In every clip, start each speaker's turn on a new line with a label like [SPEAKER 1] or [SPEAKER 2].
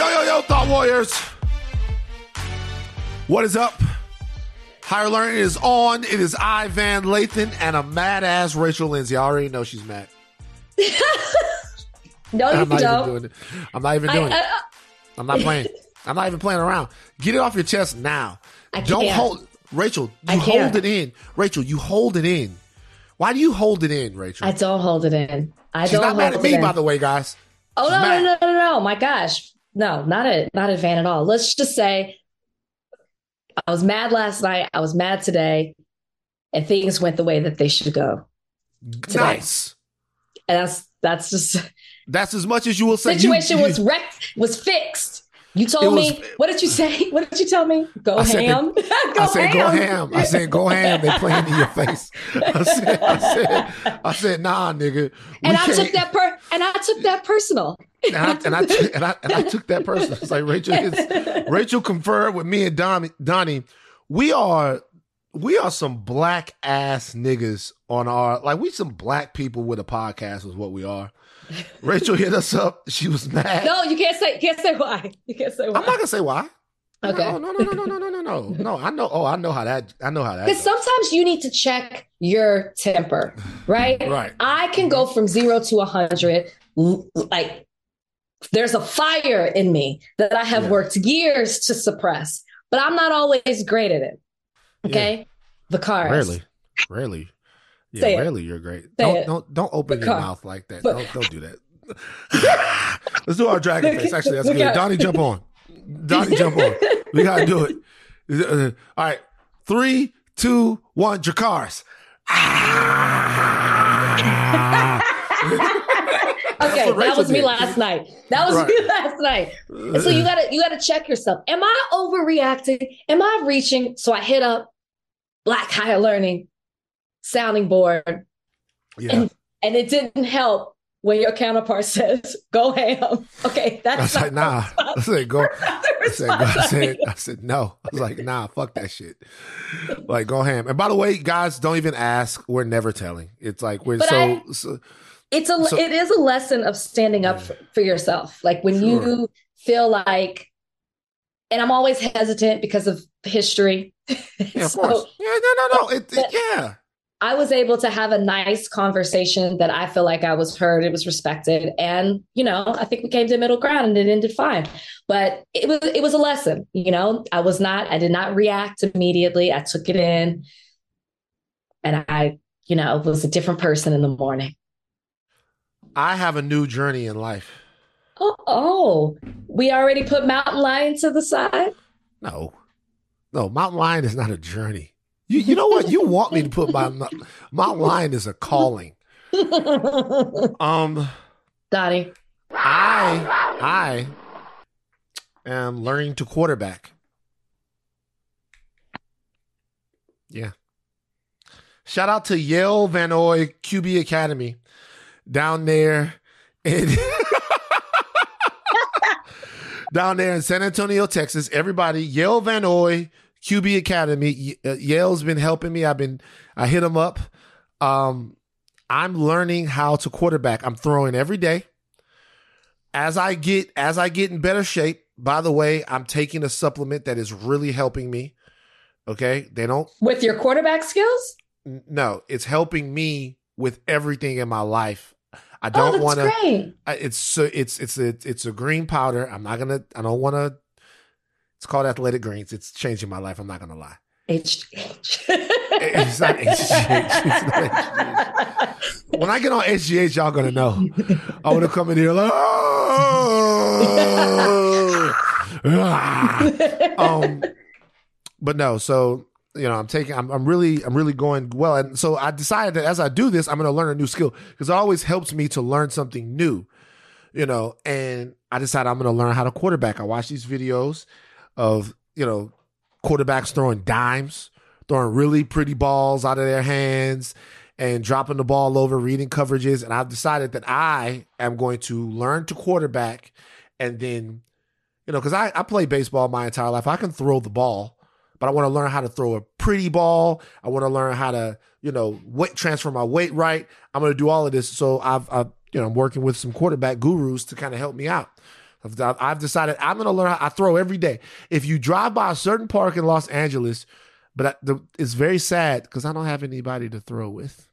[SPEAKER 1] Yo, yo, yo, Thought Warriors. What is up? Higher Learning is on. It is I, Van Lathan, and a mad ass Rachel Lindsay. I already know she's mad.
[SPEAKER 2] no, you
[SPEAKER 1] I'm not
[SPEAKER 2] don't.
[SPEAKER 1] even doing it. I'm not even doing
[SPEAKER 2] I,
[SPEAKER 1] it.
[SPEAKER 2] I,
[SPEAKER 1] I'm not playing. I'm not even playing around. Get it off your chest now.
[SPEAKER 2] I
[SPEAKER 1] Don't
[SPEAKER 2] can't.
[SPEAKER 1] hold Rachel, you hold it in. Rachel, you hold it in. Why do you hold it in, Rachel?
[SPEAKER 2] I don't hold it in. I
[SPEAKER 1] She's
[SPEAKER 2] don't
[SPEAKER 1] not
[SPEAKER 2] hold
[SPEAKER 1] mad at
[SPEAKER 2] it
[SPEAKER 1] me, by the way, guys.
[SPEAKER 2] Oh no, no, no, no, no! My gosh, no, not a not a fan at all. Let's just say I was mad last night. I was mad today, and things went the way that they should go. Today.
[SPEAKER 1] Nice.
[SPEAKER 2] And that's that's just
[SPEAKER 1] That's as much as you will say. You-
[SPEAKER 2] situation
[SPEAKER 1] you-
[SPEAKER 2] was wrecked, was fixed. You told
[SPEAKER 1] was-
[SPEAKER 2] me. What did you say? What did you tell me? Go
[SPEAKER 1] I
[SPEAKER 2] ham. go
[SPEAKER 1] I said, go ham. I said, go ham. They playing in your face. I said, I said, I said, nah, nigga.
[SPEAKER 2] and I took
[SPEAKER 1] can't-
[SPEAKER 2] that per and I took that personal.
[SPEAKER 1] and I, and I, and I, and I took that person. It's like Rachel is, Rachel conferred with me and Don, Donnie. We are, we are some black ass niggas on our, like we some black people with a podcast is what we are. Rachel hit us up. She was mad.
[SPEAKER 2] No, you can't say can't say why. You can't say why.
[SPEAKER 1] I'm not gonna say why.
[SPEAKER 2] Okay.
[SPEAKER 1] No, no, no, no, no, no, no, no. No, I know. Oh, I know how that. I know how that.
[SPEAKER 2] Because sometimes you need to check your temper, right?
[SPEAKER 1] right.
[SPEAKER 2] I can go from zero to a hundred, like there's a fire in me that I have
[SPEAKER 1] yeah.
[SPEAKER 2] worked years to suppress, but I'm not always great at it. Okay. Yeah. cars.
[SPEAKER 1] Rarely. Rarely. Yeah,
[SPEAKER 2] Say it.
[SPEAKER 1] rarely. You're great.
[SPEAKER 2] Say
[SPEAKER 1] don't
[SPEAKER 2] it.
[SPEAKER 1] don't don't open your mouth like that. Don't don't do that. Let's do our dragon face. Actually, that's
[SPEAKER 2] Look
[SPEAKER 1] good.
[SPEAKER 2] out.
[SPEAKER 1] Donnie, jump on. Donnie, jump on. We gotta do it. All right, three, two, one. Dracarys.
[SPEAKER 2] Ah.
[SPEAKER 1] Okay,
[SPEAKER 2] that was me
[SPEAKER 1] did.
[SPEAKER 2] last night. That was
[SPEAKER 1] Right.
[SPEAKER 2] me last night. And so you gotta you gotta check yourself. Am I overreacting? Am I reaching? So I hit up Black Higher Learning sounding board,
[SPEAKER 1] Yeah,
[SPEAKER 2] and, and it didn't help when your counterpart says, "Go ham." Okay,
[SPEAKER 1] I
[SPEAKER 2] that's
[SPEAKER 1] like, nah. I said go. I said, I said, I said, no. I was like, nah, fuck that shit. Like, go ham. And by the way, guys, don't even ask. We're never telling. It's like we're so,
[SPEAKER 2] I-
[SPEAKER 1] so.
[SPEAKER 2] it's a
[SPEAKER 1] So-
[SPEAKER 2] it is a lesson of standing up for, for yourself. Like when
[SPEAKER 1] Sure.
[SPEAKER 2] you feel like, and I'm always hesitant because of history.
[SPEAKER 1] Yeah, of
[SPEAKER 2] So-
[SPEAKER 1] course. Yeah, no, no, no. It, it- yeah.
[SPEAKER 2] I was able to have a nice conversation that I feel like I was heard, it was respected, and you know, I think we came to middle ground and it ended fine. But it was it was a lesson, you know. I was not, I did not react immediately. I took it in, and I, you know, was a different person in the morning.
[SPEAKER 1] I have a new journey in life.
[SPEAKER 2] Oh, oh, we already put Mountain Lion to the side.
[SPEAKER 1] No, no, Mountain Lion is not a journey. You, you know what? You want me to put my Mountain Lion is a calling. Um,
[SPEAKER 2] Donnie,
[SPEAKER 1] I, I am learning to quarterback. Yeah. Shout out to Yale Van Oy QB Academy down there in down there in San Antonio, Texas. Everybody, Yale Van Oy QB Academy. Uh, Yale's been helping me. I've been I hit them up. Um, I'm learning how to quarterback. I'm throwing every day. As I get as I get in better shape. By the way, I'm taking a supplement that is really helping me. Okay, they don't
[SPEAKER 2] with your quarterback skills.
[SPEAKER 1] N- No, it's helping me with everything in my life. I
[SPEAKER 2] Oh,
[SPEAKER 1] don't
[SPEAKER 2] that's
[SPEAKER 1] want to. It's so it's it's a it's a green powder. I'm not gonna. I don't want to. It's called athletic greens. It's changing my life. I'm not gonna lie.
[SPEAKER 2] HGH.
[SPEAKER 1] It's not HGH. It's not HGH. When I get on HGH, y'all gonna know. I want to come in here like, oh, ah." um, but no. So you know, I'm taking. I'm, I'm really, I'm really going well. And so I decided that as I do this, I'm going to learn a new skill because it always helps me to learn something new. You know, and I decided I'm going to learn how to quarterback. I watch these videos of you know quarterbacks throwing dimes, throwing really pretty balls out of their hands. And dropping the ball over, reading coverages, and I've decided that I am going to learn to quarterback, and then you know, because I, I play baseball my entire life. I can throw the ball, but I want to learn how to throw a pretty ball. I want to learn how to, you know, weight transfer my weight right. I'm going to do all of this. So I've, I've, you know, I'm working with some quarterback gurus to kind of help me out. I've, I've decided I'm going to learn how I throw every day. If you drive by a certain park in Los Angeles, but I, the, it's very sad because I don't have anybody to throw with.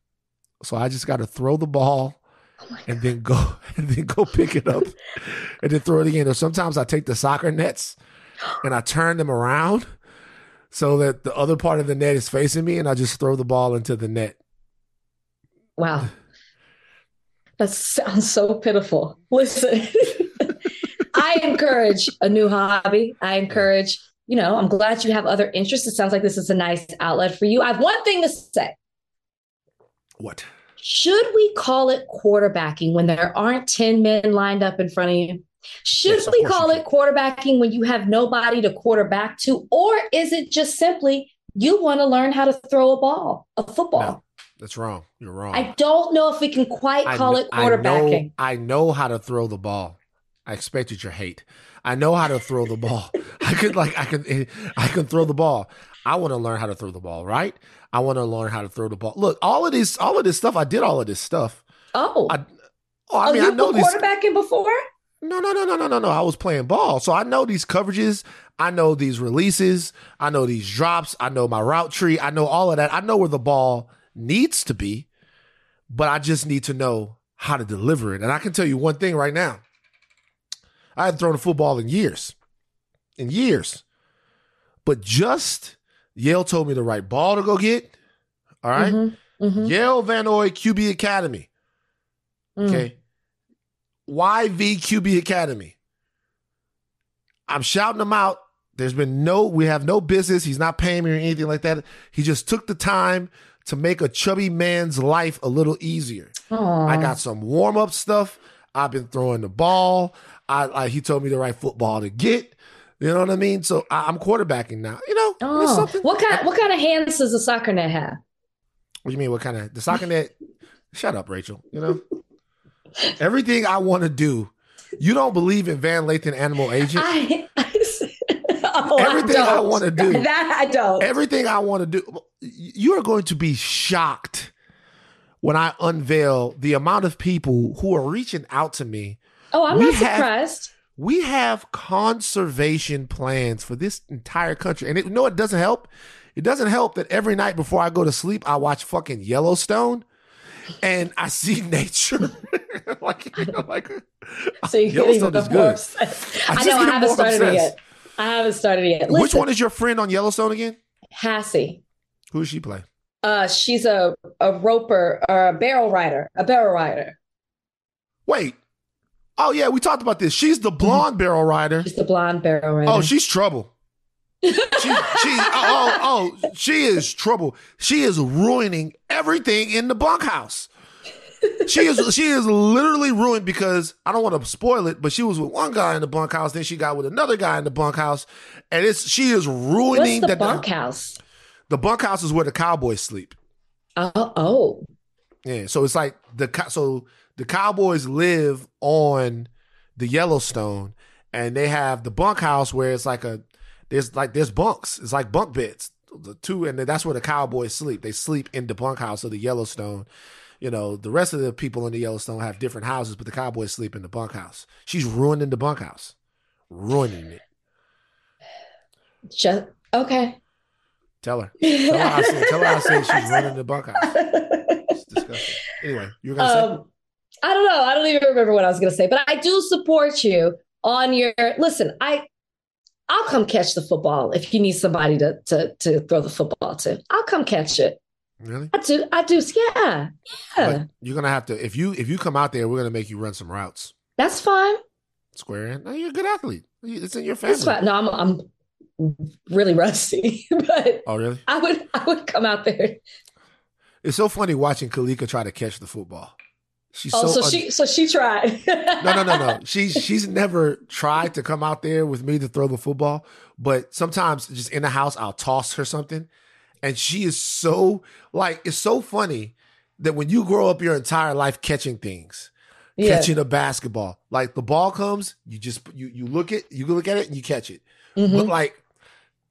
[SPEAKER 1] So I just got to throw the ball oh and then go and then go pick it up and then throw it again. Or sometimes I take the soccer nets and I turn them around so that the other part of the net is facing me and I just throw the ball into the net.
[SPEAKER 2] Wow. That sounds so pitiful. Listen, I encourage a new hobby. I encourage, you know, I'm glad you have other interests. It sounds like this is a nice outlet for you. I have one thing to say.
[SPEAKER 1] What?
[SPEAKER 2] Should we call it quarterbacking when there aren't 10 men lined up in front of you? Should yes, we call it quarterbacking when you have nobody to quarterback to? Or is it just simply you want to learn how to throw a ball, a football? No,
[SPEAKER 1] that's wrong. You're wrong.
[SPEAKER 2] I don't know if we can quite call it quarterbacking.
[SPEAKER 1] I know, I know how to throw the ball. I expected your hate. I know how to throw the ball. I could like I can I can throw the ball. I want to learn how to throw the ball, right? I want to learn how to throw the ball. Look, all of this, all of this stuff. I did all of this stuff.
[SPEAKER 2] Oh,
[SPEAKER 1] I,
[SPEAKER 2] oh, I oh, mean, you I know quarterbacking before.
[SPEAKER 1] No, no, no, no, no, no, no. I was playing ball, so I know these coverages. I know these releases. I know these drops. I know my route tree. I know all of that. I know where the ball needs to be, but I just need to know how to deliver it. And I can tell you one thing right now. I hadn't thrown a football in years, in years, but just Yale told me the right ball to go get. All right? mm-hmm, mm-hmm. Yale Vanoy QB Academy. Mm. Okay. YVQB Academy. I'm shouting him out. There's been no, we have no business. He's not paying me or anything like that. He just took the time to make a chubby man's life a little easier. Aww. I got some warm up stuff. I've been throwing the ball. I, I, he told me the right football to get. You know what I mean? So I, am quarterbacking now. You know,
[SPEAKER 2] oh. what kind what kind of hands does a soccer net have?
[SPEAKER 1] What do you mean? What kind of the soccer net? Shut up, Rachel. You know, everything I want to do. You don't believe in Van Lathan Animal Agent? I, I, oh, everything I, I want to do.
[SPEAKER 2] That I don't.
[SPEAKER 1] Everything I want to do. You are going to be shocked when I unveil the amount of people who are reaching out to me.
[SPEAKER 2] Oh, I'm we not have, surprised.
[SPEAKER 1] We have conservation plans for this entire country. And it, you know what doesn't help? It doesn't help that every night before I go to sleep, I watch fucking Yellowstone and I see nature. like, you know, like
[SPEAKER 2] so you're Yellowstone is good. I, I know I haven't started obsessed. it yet. I haven't started it yet.
[SPEAKER 1] Listen, Which one is your friend on Yellowstone again?
[SPEAKER 2] Hassie.
[SPEAKER 1] Who does she play?
[SPEAKER 2] Uh, she's a a roper or a barrel rider, a barrel rider.
[SPEAKER 1] Wait. Oh yeah, we talked about this. She's the blonde mm-hmm. barrel rider.
[SPEAKER 2] She's the blonde barrel rider.
[SPEAKER 1] Oh, she's trouble. she, she oh, oh, oh, she is trouble. She is ruining everything in the bunkhouse. She is she is literally ruined because I don't want to spoil it, but she was with one guy in the bunkhouse, then she got with another guy in the bunkhouse, and it's she is ruining
[SPEAKER 2] What's the, the bunkhouse.
[SPEAKER 1] The bunkhouse is where the cowboys sleep.
[SPEAKER 2] Oh, oh.
[SPEAKER 1] Yeah, so it's like the so the cowboys live on the Yellowstone, and they have the bunkhouse where it's like a there's like there's bunks. It's like bunk beds. The two and that's where the cowboys sleep. They sleep in the bunkhouse of the Yellowstone. You know, the rest of the people in the Yellowstone have different houses, but the cowboys sleep in the bunkhouse. She's ruining the bunkhouse, ruining it.
[SPEAKER 2] Just okay.
[SPEAKER 1] Tell her. Tell her I said, tell her I said she's running the bunkhouse. It's disgusting. Anyway, you were gonna um, say.
[SPEAKER 2] I don't know. I don't even remember what I was gonna say, but I do support you on your listen. I I'll come catch the football if you need somebody to to to throw the football to. I'll come catch it.
[SPEAKER 1] Really?
[SPEAKER 2] I do. I do. Yeah. Yeah.
[SPEAKER 1] But you're gonna have to if you if you come out there, we're gonna make you run some routes.
[SPEAKER 2] That's fine.
[SPEAKER 1] Square in. No, you're a good athlete. It's in your family.
[SPEAKER 2] That's fine. No, I'm I'm really rusty, but
[SPEAKER 1] oh really?
[SPEAKER 2] I would I would come out there.
[SPEAKER 1] It's so funny watching Kalika try to catch the football.
[SPEAKER 2] She's oh, so, so un- she so she tried.
[SPEAKER 1] no, no, no, no. She's she's never tried to come out there with me to throw the football, but sometimes just in the house I'll toss her something, and she is so like it's so funny that when you grow up your entire life catching things, yeah. catching a basketball, like the ball comes, you just you you look at you look at it and you catch it, mm-hmm. but like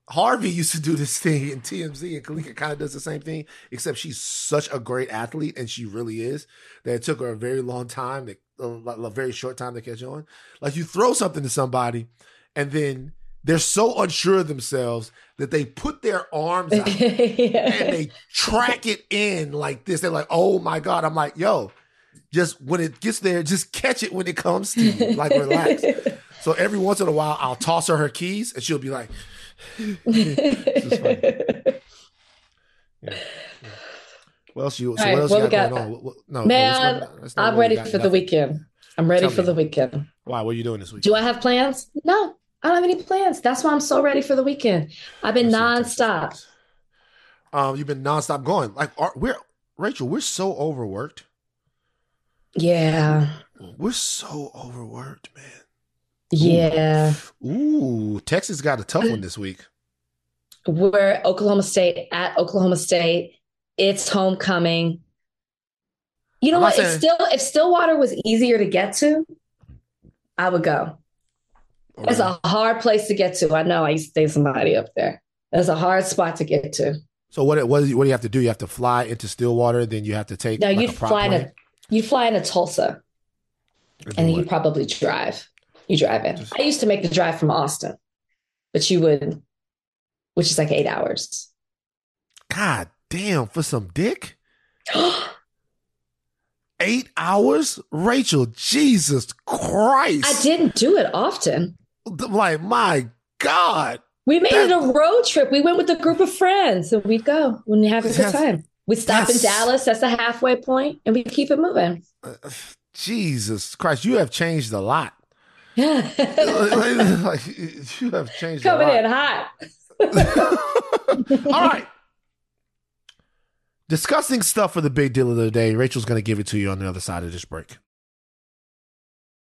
[SPEAKER 1] Harvey used to do this thing in TMZ, and Kalika kind of does the same thing, except she's such a great athlete, and she really is, that it took her a very long time to a, very short time to catch on. Like you throw something to somebody, and then they're so unsure of themselves that they put their arms out yeah. and they track it in like this. They're like, "Oh my god!" I'm like, "Yo." Just when it gets there, just catch it when it comes to you. Like relax. so every once in a while, I'll toss her her keys, and she'll be like, yeah. What else you? So right, what else you got, got, going on?
[SPEAKER 2] No, man, I'm ready for nothing. the weekend. I'm ready Tell for me. the weekend.
[SPEAKER 1] Why? What are you doing this week?
[SPEAKER 2] Do I have plans? No, I don't have any plans. That's why I'm so ready for the weekend. I've been nonstop.
[SPEAKER 1] Um, you've been nonstop going. Like, are, we're Rachel. We're so overworked.
[SPEAKER 2] Yeah.
[SPEAKER 1] We're so overworked, man.
[SPEAKER 2] Yeah.
[SPEAKER 1] Ooh, Texas got a tough one this week.
[SPEAKER 2] We're Oklahoma State at Oklahoma State it's homecoming. You know I'm what? If still if Stillwater was easier to get to, I would go. Right. It's a hard place to get to. I know. I used to date somebody up there. It's a hard spot to get to.
[SPEAKER 1] So what? What do, you, what do you have to do? You have to fly into Stillwater, then you have to take.
[SPEAKER 2] No, like you fly in. a. You fly into Tulsa, and, then you probably drive. You drive in. I used to make the drive from Austin, but you would, which is like eight hours.
[SPEAKER 1] God damn, for some dick? Eight hours? Rachel, Jesus Christ.
[SPEAKER 2] I didn't do it often.
[SPEAKER 1] Like, my God.
[SPEAKER 2] We made that, it a road trip. We went with a group of friends and we'd go and have a good time. We'd stop in Dallas. That's the halfway point, and we keep it moving. Uh,
[SPEAKER 1] Jesus Christ, you have changed a lot.
[SPEAKER 2] Yeah. like,
[SPEAKER 1] like, you have changed
[SPEAKER 2] Coming in hot.
[SPEAKER 1] All right discussing stuff for the big deal of the day. Rachel's going to give it to you on the other side of this break.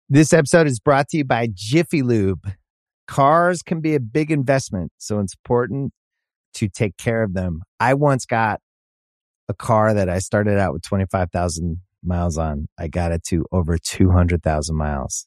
[SPEAKER 3] This episode is brought to you by Jiffy Lube. Cars can be a big investment, so it's important to take care of them. I once got a car that I started out with 25,000 miles on. I got it to over 200,000 miles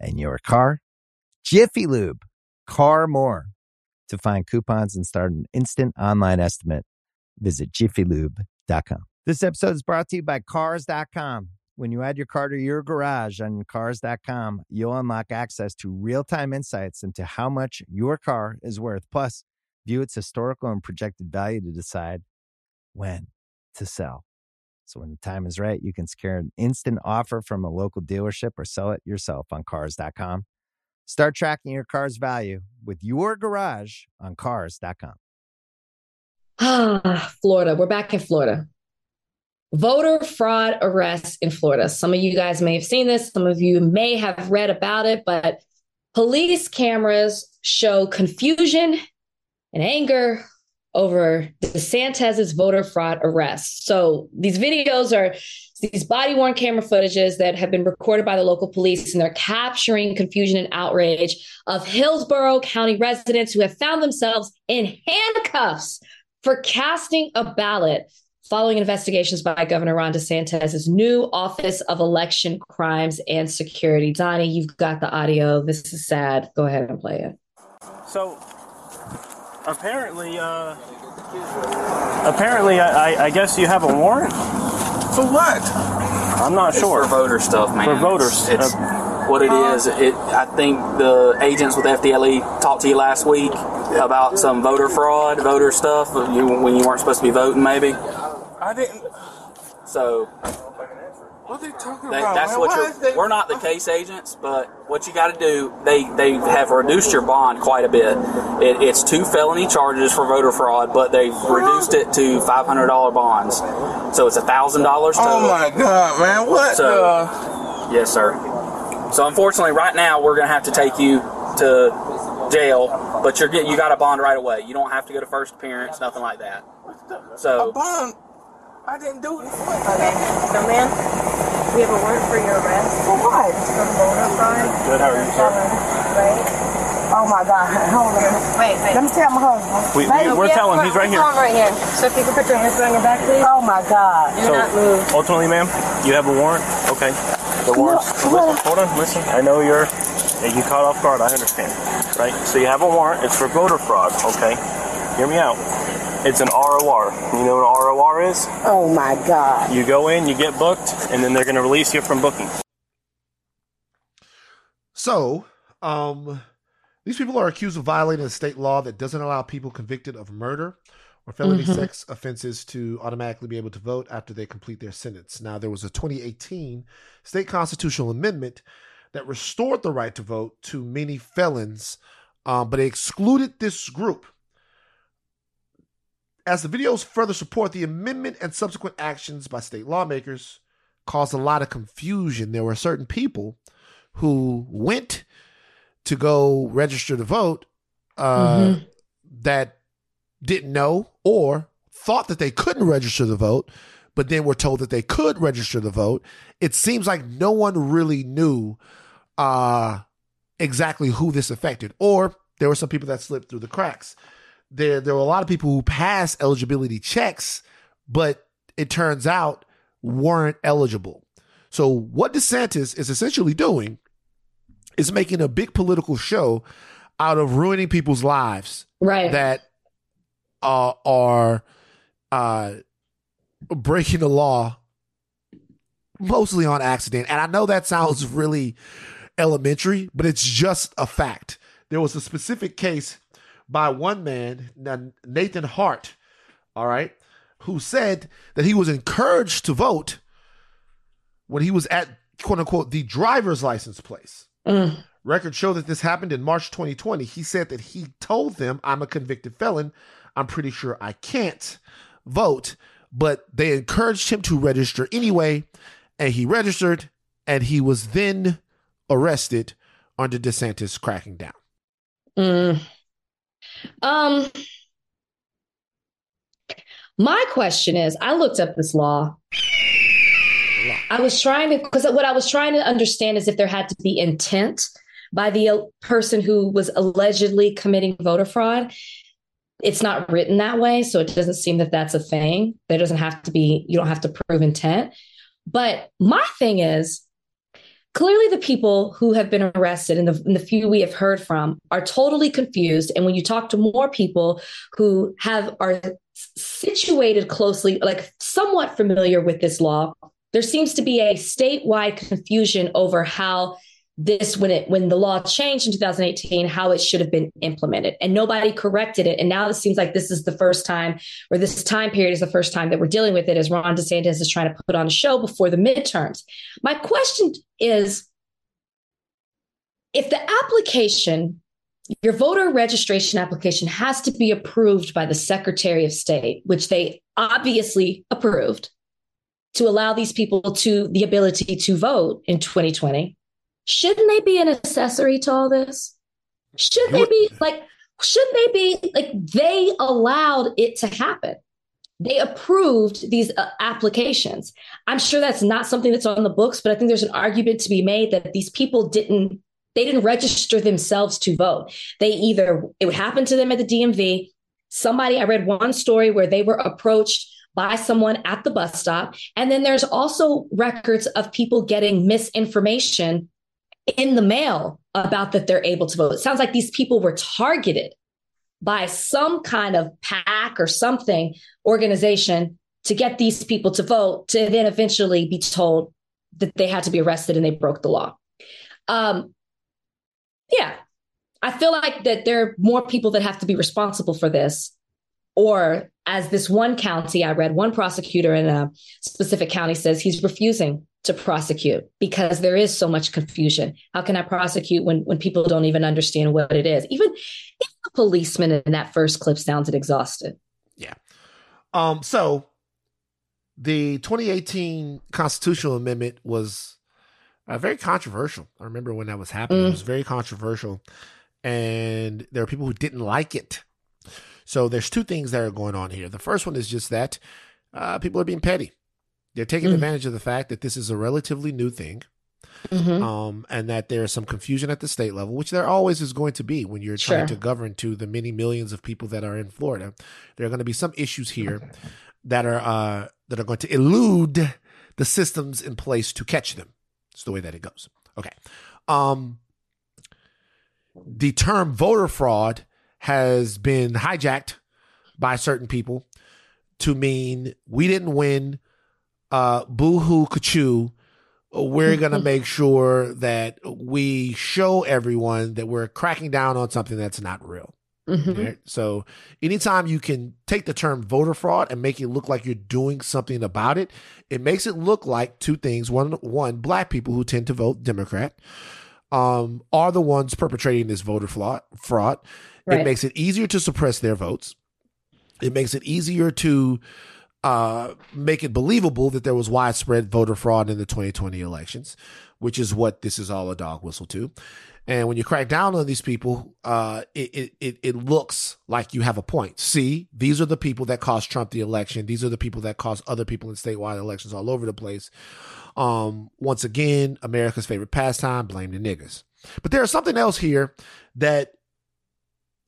[SPEAKER 3] and your car. Jiffy Lube, car more. To find coupons and start an instant online estimate, Visit jiffylube.com. This episode is brought to you by Cars.com. When you add your car to your garage on Cars.com, you'll unlock access to real time insights into how much your car is worth. Plus, view its historical and projected value to decide when to sell. So when the time is right, you can secure an instant offer from a local dealership or sell it yourself on Cars.com. Start tracking your car's value with your garage on Cars.com.
[SPEAKER 2] Ah, Florida. We're back in Florida. Voter fraud arrests in Florida. Some of you guys may have seen this, some of you may have read about it, but police cameras show confusion and anger over DeSantis's voter fraud arrest. So these videos are these body worn camera footages that have been recorded by the local police, and they're capturing confusion and outrage of Hillsborough County residents who have found themselves in handcuffs for casting a ballot following investigations by Governor Ron DeSantis' new Office of Election Crimes and Security. Donnie, you've got the audio. This is sad. Go ahead and play it.
[SPEAKER 4] So, apparently, uh, apparently, I, I guess you have a warrant.
[SPEAKER 5] For what?
[SPEAKER 4] I'm not
[SPEAKER 5] it's
[SPEAKER 4] sure.
[SPEAKER 5] For voter stuff, man.
[SPEAKER 4] For voters.
[SPEAKER 5] It's, uh, what it is. It, I think the agents with FDLE talked to you last week about some voter fraud, voter stuff you, when you weren't supposed to be voting, maybe. I didn't. So. What are they talking they, about? That's man? what you're, we're not the case agents, but what you got to do, they they have reduced your bond quite a bit. It, it's two felony charges for voter fraud, but they've reduced it to five hundred dollar bonds, so it's a thousand dollars. Oh total. Oh my god, man! What? So, yes, sir. So unfortunately, right now we're going to have to take you to jail, but you're get, you got a bond right away. You don't have to go to first appearance, nothing like that. So a bond. I didn't do it.
[SPEAKER 6] Okay, come in. We have a warrant for your arrest.
[SPEAKER 7] For what?
[SPEAKER 6] For voter fraud.
[SPEAKER 4] Good, how are you, sir?
[SPEAKER 6] Right?
[SPEAKER 7] Oh my God. Hold on.
[SPEAKER 6] Wait, wait.
[SPEAKER 7] Let me tell my husband.
[SPEAKER 4] We, we, we're
[SPEAKER 6] Yeah,
[SPEAKER 4] telling, he's right here.
[SPEAKER 6] Phone right here. So if you can put your hands on your back, please.
[SPEAKER 7] Oh my God.
[SPEAKER 6] Do
[SPEAKER 4] So,
[SPEAKER 6] not move.
[SPEAKER 4] ultimately, ma'am, you have a warrant. Okay. The warrant. Listen, hold on. Listen. I know you're you caught off guard. I understand. Right. So you have a warrant. It's for voter fraud. Okay. Hear me out. It's an ROR. You know what an ROR is?
[SPEAKER 7] Oh my God.
[SPEAKER 4] You go in, you get booked, and then they're going to release you from booking.
[SPEAKER 1] So, um, these people are accused of violating a state law that doesn't allow people convicted of murder or felony
[SPEAKER 2] Mhm.
[SPEAKER 1] sex offenses to automatically be able to vote after they complete their sentence. Now, there was a 2018 state constitutional amendment that restored the right to vote to many felons, um, but it excluded this group. As the videos further support, the amendment and subsequent actions by state lawmakers caused a lot of confusion. There were certain people who went to go register to vote uh,
[SPEAKER 2] Mhm.
[SPEAKER 1] that didn't know or thought that they couldn't register to vote, but then were told that they could register to vote. It seems like no one really knew uh, exactly who this affected, or there were some people that slipped through the cracks. There, there were a lot of people who passed eligibility checks, but it turns out weren't eligible. So what DeSantis is essentially doing is making a big political show out of ruining people's lives
[SPEAKER 2] Right.
[SPEAKER 1] that uh, are uh, breaking the law mostly on accident. And I know that sounds really elementary, but it's just a fact. There was a specific case by one man, Nathan Hart, all right, who said that he was encouraged to vote when he was at quote unquote the driver's license place.
[SPEAKER 2] Mm.
[SPEAKER 1] Records show that this happened in March 2020. He said that he told them, I'm a convicted felon. I'm pretty sure I can't vote, but they encouraged him to register anyway. And he registered and he was then arrested under DeSantis cracking down.
[SPEAKER 2] Mm. Um, my question is I looked up this law. I was trying to, because what I was trying to understand is if there had to be intent by the person who was allegedly committing voter fraud. It's not written that way. So it doesn't seem that that's a thing. There doesn't have to be, you don't have to prove intent. But my thing is, clearly the people who have been arrested and the, and the few we have heard from are totally confused. And when you talk to more people who have are situated closely like somewhat familiar with this law there seems to be a statewide confusion over how this when it when the law changed in 2018 how it should have been implemented. And nobody corrected it. And now it seems like this is the first time or this time period is the first time that we're dealing with it as ron desantis is trying to put on a show before the midterms. My question is if the application your voter registration application has to be approved by the secretary of state which they obviously approved to allow these people to the ability to vote in 2020 shouldn't they be an accessory to all this? Should they be like, should they be like, they allowed it to happen? They approved these uh, applications. I'm sure that's not something that's on the books, but I think there's an argument to be made that these people didn't, they didn't register themselves to vote. They either, it would happen to them at the DMV. Somebody, I read one story where they were approached by someone at the bus stop. And then there's also records of people getting misinformation in the mail about that they're able to vote. It sounds like these people were targeted by some kind of PAC or something organization to get these people to vote to then eventually be told that they had to be arrested and they broke the law. Um, yeah, I feel like that there are more people that have to be responsible for this. Or as this one county, I read one prosecutor in a specific county says he's refusing to prosecute because there is so much confusion. How can I prosecute when when people don't even understand what it is? Even if the policeman in that first clip sounded exhausted.
[SPEAKER 1] Yeah. Um. So the 2018 constitutional amendment was uh, very controversial. I remember when that was happening; mm. it was very controversial, and there were people who didn't like it. So there's two things that are going on here. The first one is just that uh, people are being petty. They're taking
[SPEAKER 2] Mm.
[SPEAKER 1] advantage of the fact that this is a relatively new thing,
[SPEAKER 2] Mhm.
[SPEAKER 1] um, and that there is some confusion at the state level, which there always is going to be when you're trying to govern to the many millions of people that are in Florida. There are going to be some issues here that are uh, that are going to elude the systems in place to catch them. It's the way that it goes. Okay. Um, the term voter fraud has been hijacked by certain people to mean we didn't win. Uh, boo hoo kachoo. We're going to make sure that we show everyone that we're cracking down on something that's not real.
[SPEAKER 2] Mhm.
[SPEAKER 1] Right? So, anytime you can take the term voter fraud and make it look like you're doing something about it, it makes it look like two things. One, one, black people who tend to vote Democrat um, are the ones perpetrating this voter fraud. fraud. It makes it easier to suppress their votes. It makes it easier to uh, make it believable that there was widespread voter fraud in the 2020 elections, which is what this is all a dog whistle to. And when you crack down on these people, uh, it, it, it, looks like you have a point. See, these are the people that cost Trump the election. These are the people that cost other people in statewide elections all over the place. Um, once again, America's favorite pastime, blame the niggas. But there's something else here that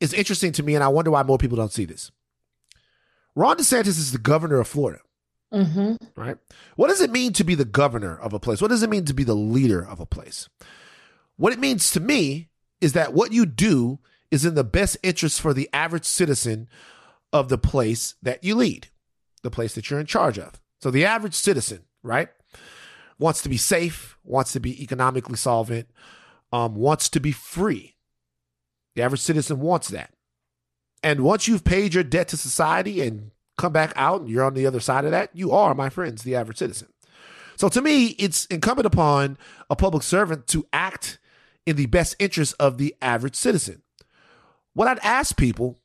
[SPEAKER 1] is interesting to me, and I wonder why more people don't see this. Ron DeSantis is the governor of Florida,
[SPEAKER 2] Mhm.
[SPEAKER 1] right? What does it mean to be the governor of a place? What does it mean to be the leader of a place? What it means to me is that what you do is in the best interest for the average citizen of the place that you lead, the place that you're in charge of. So the average citizen, right, wants to be safe, wants to be economically solvent, um, wants to be free. The average citizen wants that. And once you've paid your debt to society and come back out and you're on the other side of that, you are, my friends, the average citizen. So to me, it's incumbent upon a public servant to act in the best interest of the average citizen. What I'd ask people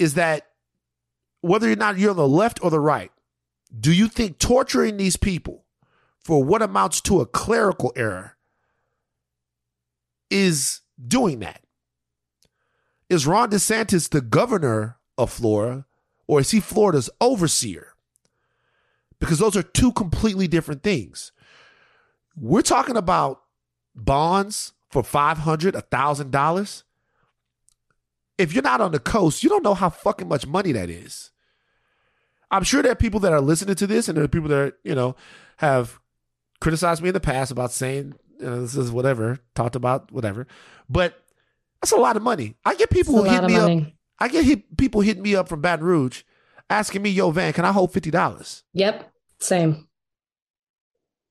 [SPEAKER 1] is that whether or not you're on the left or the right, do you think torturing these people for what amounts to a clerical error is doing that? Is Ron DeSantis the governor of Florida or is he Florida's overseer? Because those are two completely different things. We're talking about bonds for $500, $1,000. If you're not on the coast, you don't know how fucking much money that is. I'm sure there are people that are listening to this and there are people that, you know, have criticized me in the past about saying, you know, this is whatever, talked about whatever. But that's a lot of money. I get people who hit me up. I get hit, people hitting me up from Baton Rouge asking me, yo, Van, can I hold $50?
[SPEAKER 2] Yep. Same.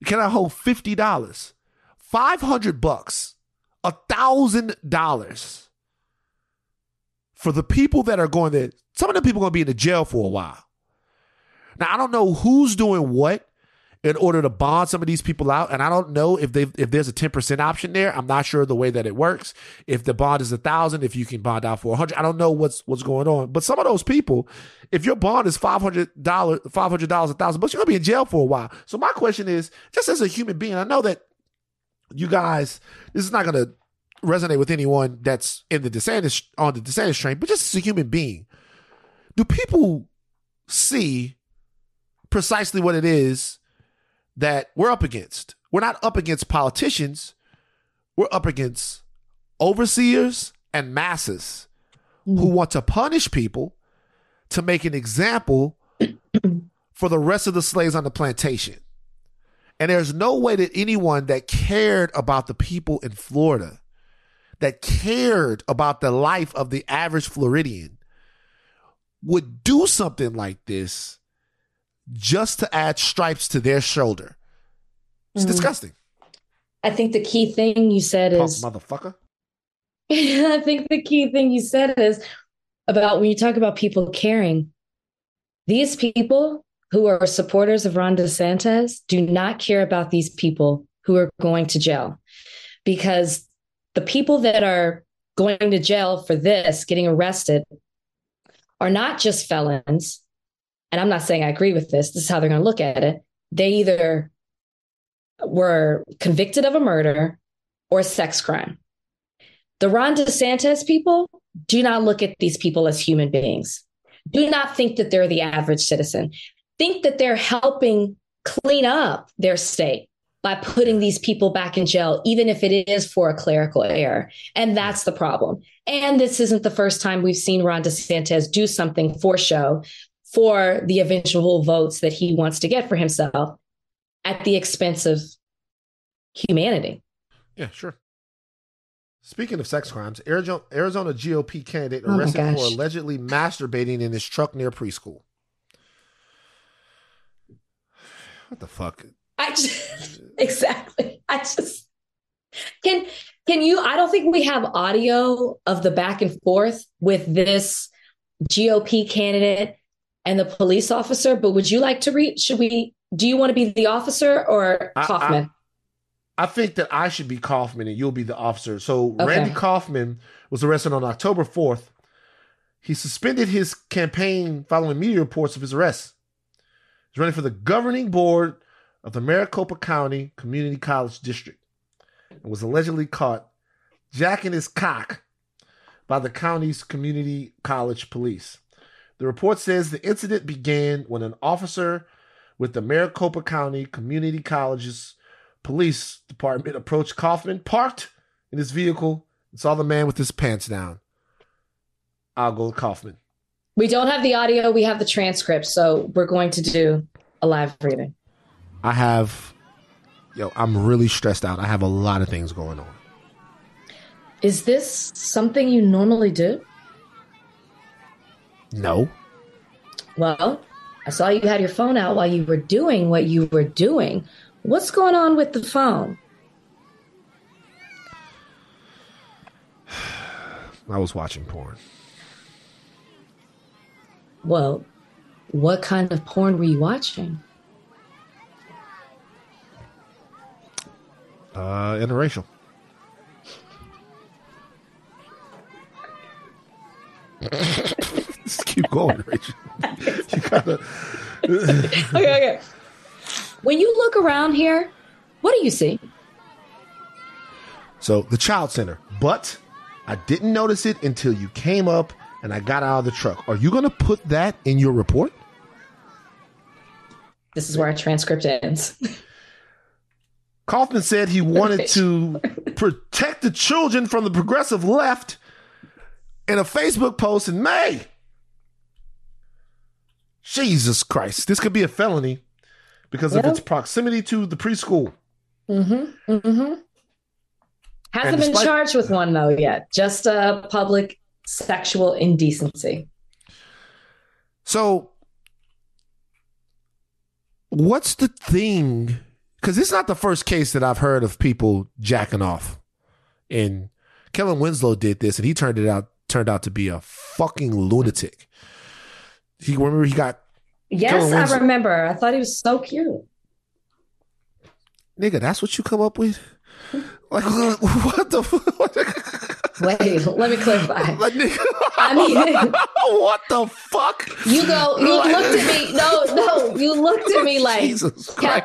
[SPEAKER 1] Can I hold fifty dollars? Five hundred bucks, a thousand dollars for the people that are going there. Some of the people are going to be in the jail for a while. Now I don't know who's doing what in order to bond some of these people out, and I don't know if they if there's a ten percent option there. I'm not sure the way that it works. If the bond is a thousand, if you can bond out for a hundred, I don't know what's what's going on. But some of those people, if your bond is five hundred dollars, five hundred dollars, a thousand bucks, you're gonna be in jail for a while. So my question is, just as a human being, I know that you guys, this is not gonna resonate with anyone that's in the DeSantis on the DeSantis train, but just as a human being, do people see precisely what it is that we're up against? We're not up against politicians. We're up against overseers and masses who mm-hmm. want to punish people to make an example for the rest of the slaves on the plantation. And there's no way that anyone that cared about the people in Florida, that cared about the life of the average Floridian, would do something like this just to add stripes to their shoulder. It's
[SPEAKER 2] Mhm.
[SPEAKER 1] disgusting.
[SPEAKER 2] I think the key thing you said
[SPEAKER 1] Punk
[SPEAKER 2] is
[SPEAKER 1] motherfucker.
[SPEAKER 2] I think the key thing you said is about when you talk about people caring, these people who are supporters of Ron DeSantis do not care about these people who are going to jail because the people that are going to jail for this, getting arrested, are not just felons. And I'm not saying I agree with this. This is how they're going to look at it. They either were convicted of a murder or a sex crime. The Ron DeSantis people do not look at these people as human beings. Do not think that they're the average citizen. Think that they're helping clean up their state by putting these people back in jail, even if it is for a clerical error. And that's the problem. And this isn't the first time we've seen Ron DeSantis do something for show for the eventual votes that he wants to get for himself at the expense of humanity.
[SPEAKER 1] Yeah, sure. Speaking of sex crimes, Arizona, Arizona GOP candidate
[SPEAKER 2] Oh
[SPEAKER 1] arrested for allegedly masturbating in his truck near preschool. What the fuck?
[SPEAKER 2] I just exactly. I just can can you I don't think we have audio of the back and forth with this GOP candidate and the police officer, but would you like to read should we do you want to be the officer or
[SPEAKER 1] I- I-
[SPEAKER 2] Kaufman?
[SPEAKER 1] I think that I should be Kaufman and you'll be the officer. So
[SPEAKER 2] Okay.
[SPEAKER 1] Randy Kaufman was arrested on October 4th. He suspended his campaign following media reports of his arrest. He's running for the governing board of the Maricopa County Community College District and was allegedly caught jacking his cock by the county's community college police. The report says the incident began when an officer with the Maricopa County Community College's police department approached Kaufman, parked in his vehicle, and saw the man with his pants down. I'll go Kaufman.
[SPEAKER 2] We don't have the audio, we have the transcript, so we're going to do a live reading.
[SPEAKER 1] I have, yo, I'm really stressed out. I have a lot of things going on.
[SPEAKER 2] Is this something you normally do?
[SPEAKER 1] No.
[SPEAKER 2] Well, I saw you had your phone out while you were doing what you were doing. What's going on with the phone?
[SPEAKER 1] I was watching porn.
[SPEAKER 2] Well, what kind of porn were you watching?
[SPEAKER 1] Uh, interracial. Just keep going, Rachel. you gotta.
[SPEAKER 2] okay, okay. When you look around here, what do you see?
[SPEAKER 1] So the child center, but I didn't notice it until you came up and I got out of the truck. Are you going to put that in your report?
[SPEAKER 2] This is where our transcript ends.
[SPEAKER 1] Kaufman said he wanted to protect the children from the progressive left in a Facebook post in May. Jesus Christ. This could be a felony because of its proximity to the preschool.
[SPEAKER 2] Mm-hmm. Mm-hmm. Hasn't
[SPEAKER 1] And
[SPEAKER 2] been
[SPEAKER 1] despite-
[SPEAKER 2] charged with one though yet. Just a public sexual indecency.
[SPEAKER 1] So, what's the thing? Because it's not the first case that I've heard of people jacking off. And Kellen Winslow did this, and he turned it out turned out to be a fucking lunatic. He remember he got
[SPEAKER 2] Yes, I remember. I thought he was so cute.
[SPEAKER 1] nigga. That's what you come up with. Like what the? Fuck?
[SPEAKER 2] Wait, let me clarify.
[SPEAKER 1] Like,
[SPEAKER 2] I mean-
[SPEAKER 1] what the fuck?
[SPEAKER 2] You go. You looked at me. No, no. You looked at me like.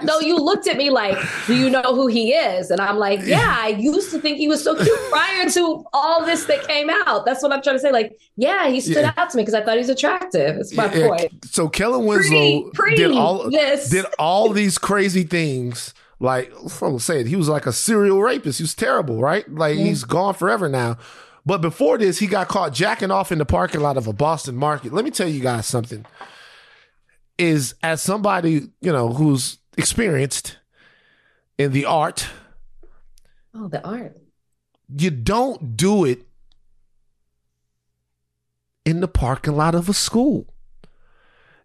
[SPEAKER 2] No, you looked at me like, do you know who he is? And I'm like, yeah, I used to think he was so cute prior to all this that came out. That's what I'm trying to say. Like, yeah, he stood
[SPEAKER 1] Yeah.
[SPEAKER 2] out to me because I thought he was attractive. It's my
[SPEAKER 1] Yeah,
[SPEAKER 2] point.
[SPEAKER 1] So Kellen Winslow
[SPEAKER 2] Pre-
[SPEAKER 1] did all
[SPEAKER 2] this.
[SPEAKER 1] did all these crazy things. Like I'm saying, he was like a serial rapist. He was terrible, right? Like he's gone forever now. But before this, he got caught jacking off in the parking lot of a Boston market. Let me tell you guys something. Is as somebody you know who's experienced in the art,
[SPEAKER 2] Oh, the art.
[SPEAKER 1] you don't do it in the parking lot of a school.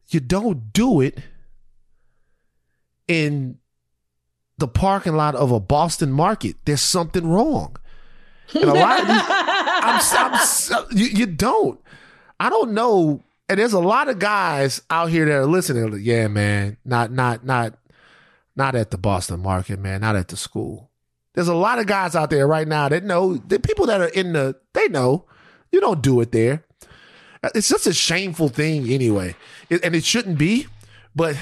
[SPEAKER 1] You don't do it in the parking lot of a Boston market. There's something wrong. And a lot of these, I'm, I'm, you, you don't. I don't know. And there's a lot of guys out here that are listening. like, Yeah, man, not, not, not, not at the Boston market, man, not at the school. There's a lot of guys out there right now that know the people that are in the they know you don't do it there. It's just a shameful thing anyway, It- and it shouldn't be. But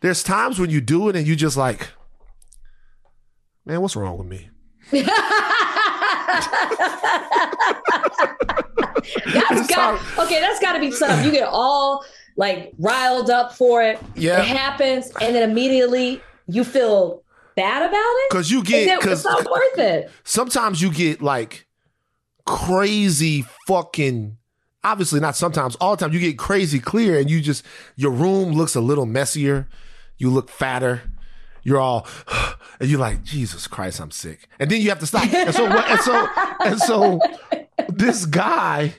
[SPEAKER 1] there's times when you do it and you just like, man, what's wrong with me?
[SPEAKER 2] That's got okay. That's got to be something. You get all like riled up for it.
[SPEAKER 1] Yeah.
[SPEAKER 2] It happens, and then immediately you feel bad about it.
[SPEAKER 1] Because you get because
[SPEAKER 2] it's not worth it.
[SPEAKER 1] sometimes you get like crazy fucking obviously not sometimes all the time you get crazy clear and you just your room looks a little messier you look fatter you're all and you're like jesus christ i'm sick and then you have to stop and so and so and so this guy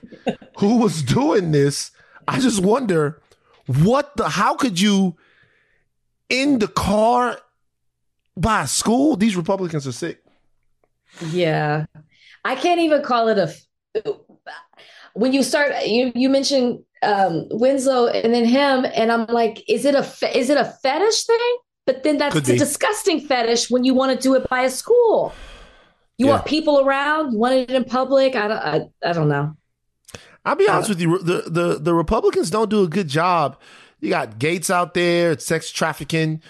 [SPEAKER 1] who was doing this i just wonder what the how could you in the car by school these republicans are sick
[SPEAKER 2] Yeah. I can't even call it a, when you start you you mentioned um Winslow and then him and I'm like is it a is it a fetish thing? But then that's a disgusting fetish when you want to do it by a school. You
[SPEAKER 1] Yeah.
[SPEAKER 2] want people around, you want it in public. I don't I, I don't know.
[SPEAKER 1] I'll be honest with you. The, the the Republicans don't do a good job. You got Gaetz out there, sex trafficking.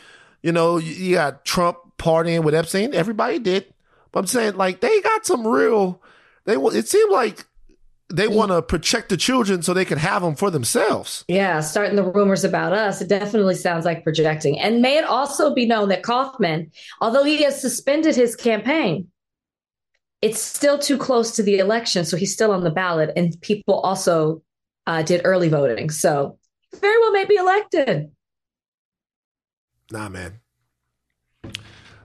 [SPEAKER 1] You know, you, you got Trump partying with Epstein. Everybody did. But I'm saying, like, they got some real. They it seemed like they want to protect the children so they can have them for themselves.
[SPEAKER 2] Yeah, starting the rumors about us, it definitely sounds like projecting. And may it also be known that Kaufman, although he has suspended his campaign, it's still too close to the election. So he's still on the ballot. And people also uh, did early voting. So very well may be elected.
[SPEAKER 1] Nah, man.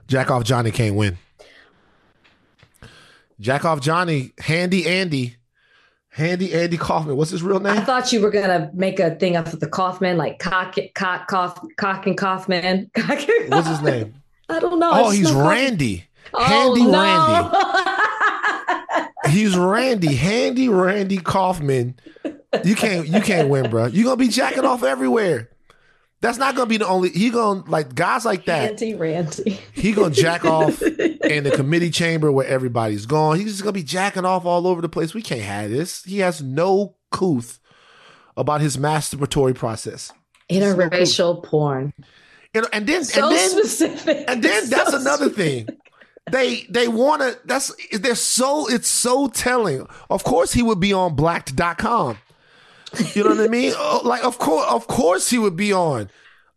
[SPEAKER 1] Jack off Johnny can't win. Jack off Johnny, Handy Andy, Handy Andy Kaufman. What's his real name?
[SPEAKER 2] I thought you were going to make a thing up with the Kaufman, like cock, cock, cough, cock and Kaufman.
[SPEAKER 1] What's his name?
[SPEAKER 2] I don't know.
[SPEAKER 1] Oh, he's. Randy.
[SPEAKER 2] Oh,
[SPEAKER 1] Handy
[SPEAKER 2] no.
[SPEAKER 1] Randy. He's Randy, Handy Randy Kaufman. You can't you can't win, bro. You're gonna be jacking off everywhere. That's not gonna be the only he gonna like guys like that.
[SPEAKER 2] Randy, Randy.
[SPEAKER 1] He gonna jack off in the committee chamber where everybody's gone. He's just gonna be jacking off all over the place. We can't have this. He has no couth about his masturbatory process.
[SPEAKER 2] Interracial porn.
[SPEAKER 1] And, and then
[SPEAKER 2] So
[SPEAKER 1] and then
[SPEAKER 2] specific.
[SPEAKER 1] and then
[SPEAKER 2] So
[SPEAKER 1] that's another thing. They they want to. That's they're so. It's so telling. Of course, he would be on Blacked.com. You know what I mean? Oh, Like, of course, of course, he would be on.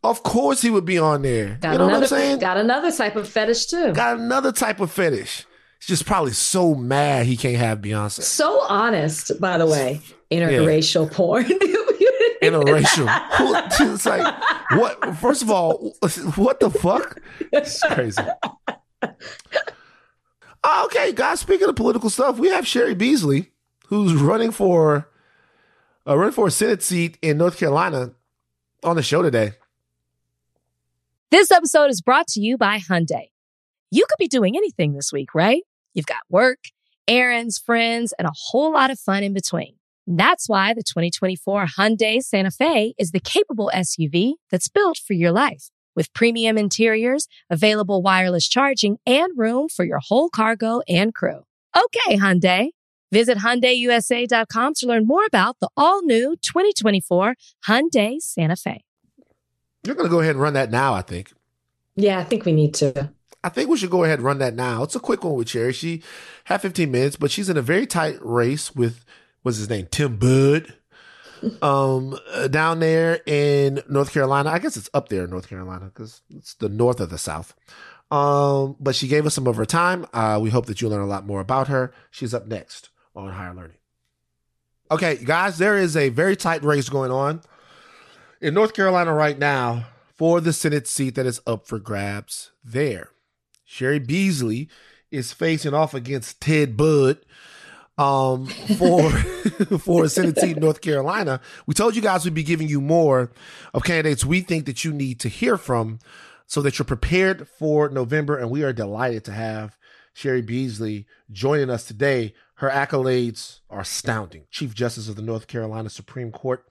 [SPEAKER 1] Of course, he would be on there.
[SPEAKER 2] Got
[SPEAKER 1] you know what I'm
[SPEAKER 2] another,
[SPEAKER 1] saying?
[SPEAKER 2] got another type of fetish too.
[SPEAKER 1] Got another type of fetish. He's just probably so mad he can't have Beyonce.
[SPEAKER 2] so honest, by the way. Interracial porn.
[SPEAKER 1] Interracial. It's like what? First of all, what the fuck? It's crazy. Oh, okay, guys. Speaking of political stuff, we have Cheri Beasley, who's running for uh, running for a Senate seat in North Carolina, on the show today.
[SPEAKER 8] This episode is brought to you by Hyundai. You could be doing anything this week, right? You've got work, errands, friends, and a whole lot of fun in between. That's why the 2024 Hyundai Santa Fe is the capable SUV that's built for your life. With premium interiors, available wireless charging, and room for your whole cargo and crew. Okay, Hyundai. Visit HyundaiUSA.com to learn more about the all-new 2024 Hyundai Santa Fe.
[SPEAKER 1] You're going to go ahead and run that now. I think.
[SPEAKER 2] yeah, I think we need to.
[SPEAKER 1] I think we should go ahead and run that now. It's a quick one with Cheri. She had 15 minutes, but she's in a very tight race with what's his name, Tim Bud, um, uh, down there in North Carolina. I guess it's up there in North Carolina because it's the north of the South. Um, but she gave us some of her time. Uh, we hope that you learn a lot more about her. She's up next on Higher Learning. Okay, guys, there is a very tight race going on in North Carolina right now for the Senate seat that is up for grabs there. Cheri Beasley is facing off against Ted Budd um, for for a Senate seat in North Carolina. We told you guys we'd be giving you more of candidates we think that you need to hear from so that you're prepared for November. And we are delighted to have Cheri Beasley joining us today. Her accolades are astounding. Chief Justice of the North Carolina Supreme Court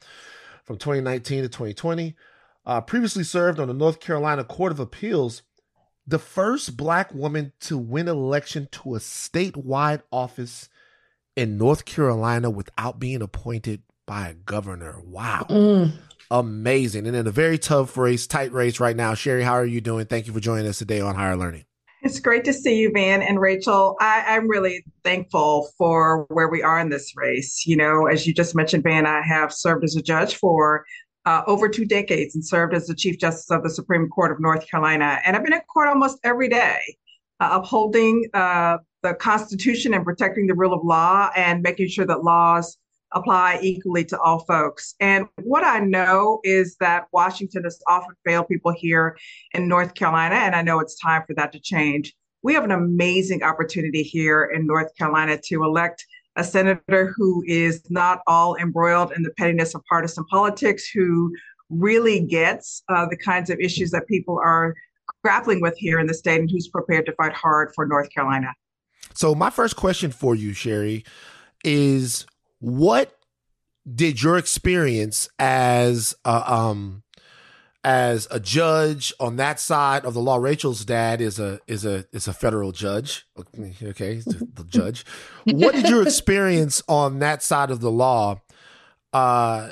[SPEAKER 1] from 2019 to 2020. Uh, previously served on the North Carolina Court of Appeals the first black woman to win election to a statewide office in North Carolina without being appointed by a governor. Wow.
[SPEAKER 2] Mm.
[SPEAKER 1] Amazing. And in a very tough race, tight race right now. Cheri, how are you doing? Thank you for joining us today on Higher Learning.
[SPEAKER 9] It's great to see you, Van and Rachel. I, I'm really thankful for where we are in this race. You know, as you just mentioned, Van, I have served as a judge for uh, over two decades and served as the Chief Justice of the Supreme Court of North Carolina. And I've been in court almost every day, uh, upholding uh, the Constitution and protecting the rule of law and making sure that laws apply equally to all folks. And what I know is that Washington has often failed people here in North Carolina, and I know it's time for that to change. We have an amazing opportunity here in North Carolina to elect a senator who is not all embroiled in the pettiness of partisan politics, who really gets uh, the kinds of issues that people are grappling with here in the state and who's prepared to fight hard for North Carolina.
[SPEAKER 1] So, my first question for you, Cheri, is what did your experience as a, um as a judge on that side of the law? Rachel's dad is a is a is a federal judge. Okay the judge. What did your experience on that side of the law uh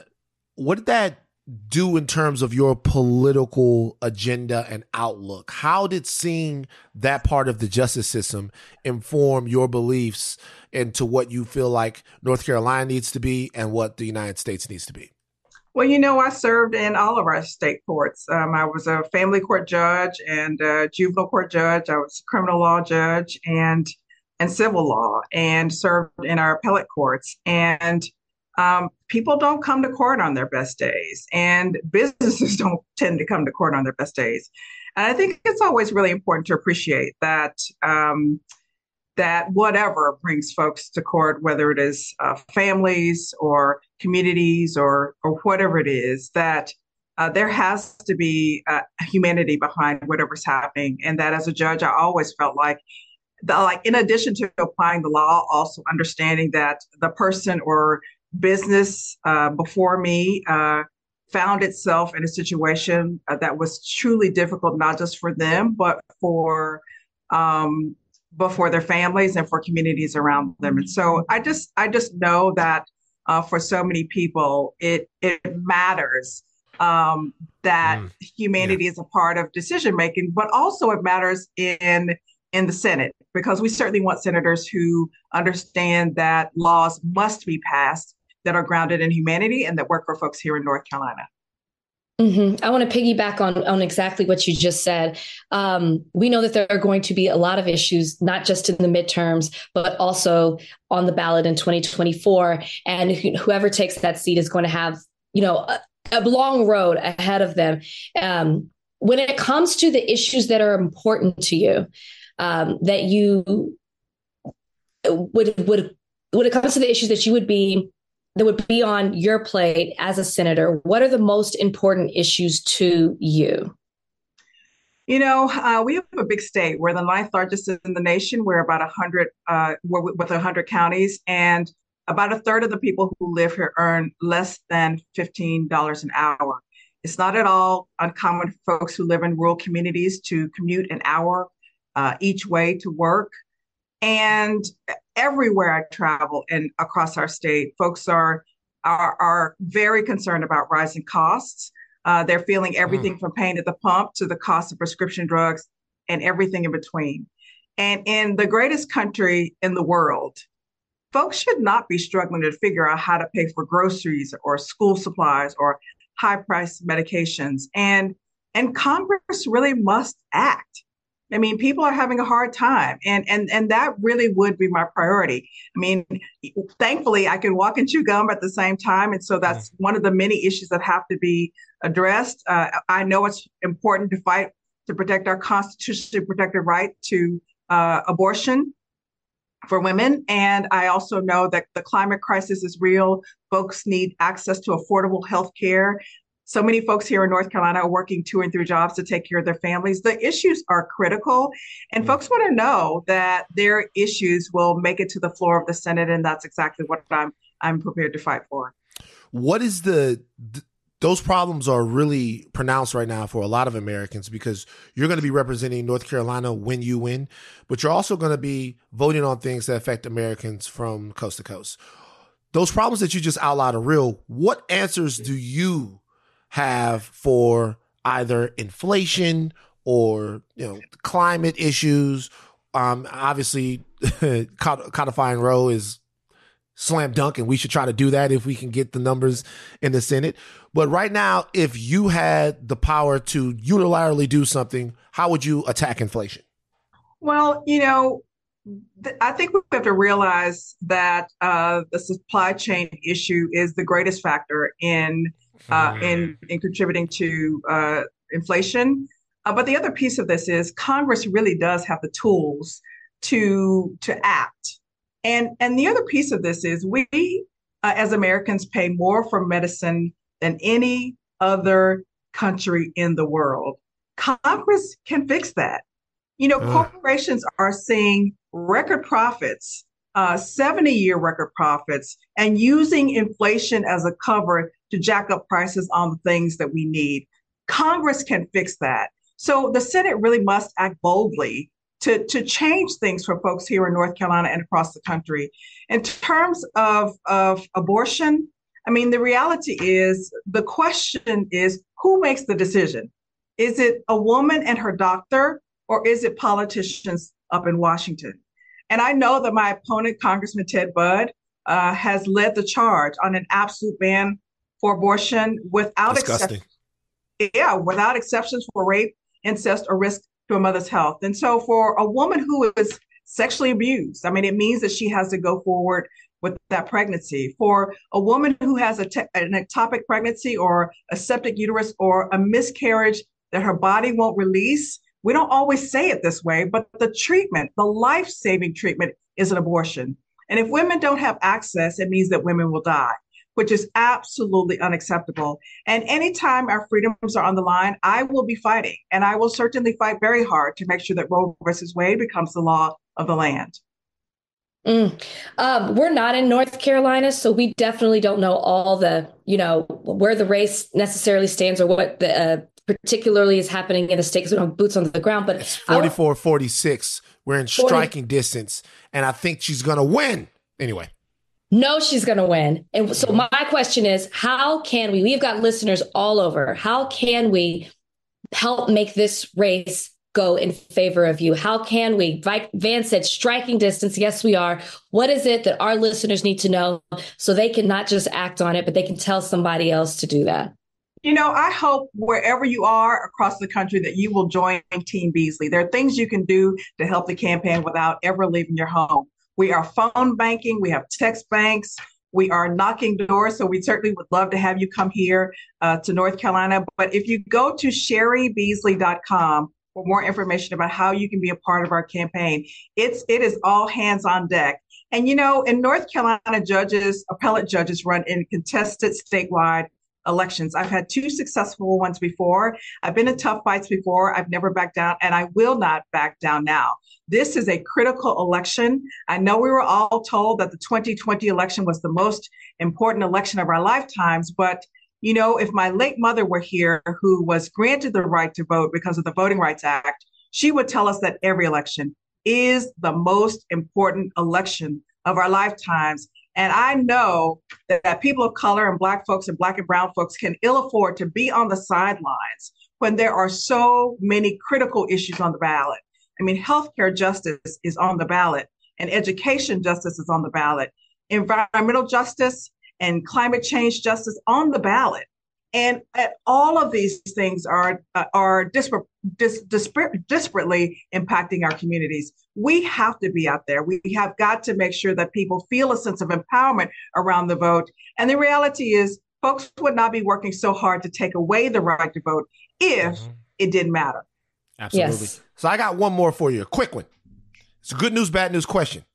[SPEAKER 1] what did that do in terms of your political agenda and outlook? How did seeing that part of the justice system inform your beliefs into what you feel like North Carolina needs to be and what the United States needs to be?
[SPEAKER 9] Well, you know, I served in all of our state courts. Um, I was a family court judge and a juvenile court judge. I was a criminal law judge and and civil law, and served in our appellate courts. And um, people don't come to court on their best days, and businesses don't tend to come to court on their best days. And I think it's always really important to appreciate that um, that whatever brings folks to court, whether it is uh, families or communities or or whatever it is, that uh, there has to be uh, humanity behind whatever's happening. And that as a judge, I always felt like the, like in addition to applying the law, also understanding that the person or business uh, before me uh, found itself in a situation uh, that was truly difficult, not just for them, but for um, but for their families and for communities around them. And so I just I just know that uh, for so many people, it it matters um, that mm. humanity yeah. is a part of decision making, but also it matters in in the Senate because we certainly want senators who understand that laws must be passed that are grounded in humanity and that work for folks here in North Carolina.
[SPEAKER 2] Mm-hmm. I want to piggyback on on exactly what you just said. Um, we know that there are going to be a lot of issues, not just in the midterms, but also on the ballot in 2024. And whoever takes that seat is going to have, you know, a, a long road ahead of them. Um, when it comes to the issues that are important to you, um, that you would would when it comes to the issues that you would be that would be on your plate as a senator, what are the most important issues to you?
[SPEAKER 9] You know, uh, we have a big state. We're the ninth largest in the nation. We're about 100, uh, with 100 counties, and about a third of the people who live here earn less than $15 an hour. It's not at all uncommon for folks who live in rural communities to commute an hour uh, each way to work. And everywhere I travel and across our state, folks are are, are very concerned about rising costs. Uh, they're feeling everything mm. from pain at the pump to the cost of prescription drugs and everything in between. And in the greatest country in the world, folks should not be struggling to figure out how to pay for groceries or school supplies or high priced medications. And and Congress really must act. I mean, people are having a hard time, and and and that really would be my priority. I mean, thankfully, I can walk and chew gum at the same time, and so that's one of the many issues that have to be addressed. Uh, I know it's important to fight to protect our constitutionally protected right to uh, abortion for women, and I also know that the climate crisis is real. Folks need access to affordable health care so many folks here in North Carolina are working two and three jobs to take care of their families. The issues are critical, and mm. folks want to know that their issues will make it to the floor of the Senate, and that's exactly what I'm I'm prepared to fight for.
[SPEAKER 1] What is the th- those problems are really pronounced right now for a lot of Americans because you're going to be representing North Carolina when you win, but you're also going to be voting on things that affect Americans from coast to coast. Those problems that you just outlined are real. What answers do you have for either inflation or you know climate issues. Um, obviously, codifying Roe is slam dunk, and we should try to do that if we can get the numbers in the Senate. But right now, if you had the power to unilaterally do something, how would you attack inflation?
[SPEAKER 9] Well, you know, th- I think we have to realize that uh, the supply chain issue is the greatest factor in uh, in in contributing to uh, inflation. Uh, but the other piece of this is Congress really does have the tools to to act. And and the other piece of this is we uh, as Americans pay more for medicine than any other country in the world. Congress can fix that. You know, corporations are seeing record profits, uh, 70 year record profits, and using inflation as a cover to jack up prices on the things that we need. Congress can fix that. So the Senate really must act boldly to, to change things for folks here in North Carolina and across the country. In terms of, of abortion, I mean, the reality is the question is who makes the decision? Is it a woman and her doctor, or is it politicians up in Washington? And I know that my opponent, Congressman Ted Budd, uh, has led the charge on an absolute ban for abortion without
[SPEAKER 1] Disgusting.
[SPEAKER 9] exception. Yeah, without exceptions for rape, incest, or risk to a mother's health. And so, for a woman who is sexually abused, I mean, it means that she has to go forward with that pregnancy. For a woman who has a te- an ectopic pregnancy or a septic uterus or a miscarriage that her body won't release, we don't always say it this way, but the treatment, the life saving treatment, is an abortion. And if women don't have access, it means that women will die, which is absolutely unacceptable. And anytime our freedoms are on the line, I will be fighting. And I will certainly fight very hard to make sure that Roe versus Wade becomes the law of the land.
[SPEAKER 2] Mm. Um, we're not in North Carolina, so we definitely don't know all the, you know, where the race necessarily stands or what the, uh, particularly is happening in the state because we don't have boots on the ground. But
[SPEAKER 1] It's
[SPEAKER 2] I
[SPEAKER 1] 44 46. We're in
[SPEAKER 2] 40
[SPEAKER 1] striking distance, and I think she's going to win. Anyway,
[SPEAKER 2] No, she's going to win. And so my question is, how can we? We've got listeners all over. How can we help make this race go in favor of you? How can we? Van said, striking distance. Yes, we are. What is it that our listeners need to know so they can not just act on it, but they can tell somebody else to do that?
[SPEAKER 9] You know, I hope wherever you are across the country that you will join Team Beasley. There are things you can do to help the campaign without ever leaving your home. We are phone banking, we have text banks, we are knocking doors. So we certainly would love to have you come here uh, to North Carolina. But if you go to cheribeasley.com for more information about how you can be a part of our campaign, it's it is all hands on deck. And you know, in North Carolina, judges, appellate judges run in contested statewide elections. I've had two successful ones before. I've been in tough fights before. I've never backed down, and I will not back down now. This is a critical election. I know we were all told that the 2020 election was the most important election of our lifetimes, but you know, if my late mother were here, who was granted the right to vote because of the Voting Rights Act, she would tell us that every election is the most important election of our lifetimes. And I know that, that people of color and Black folks and Black and Brown folks can ill afford to be on the sidelines when there are so many critical issues on the ballot. I mean, healthcare justice is on the ballot, and education justice is on the ballot, environmental justice and climate change justice on the ballot. And all of these things are uh, are dispar- dis- dispar- disparately impacting our communities. We have to be out there. We have got to make sure that people feel a sense of empowerment around the vote. And the reality is, folks would not be working so hard to take away the right to vote if mm-hmm. it didn't matter.
[SPEAKER 1] absolutely.
[SPEAKER 2] Yes.
[SPEAKER 1] So I got one more for you, a quick one. It's a good news, bad news question.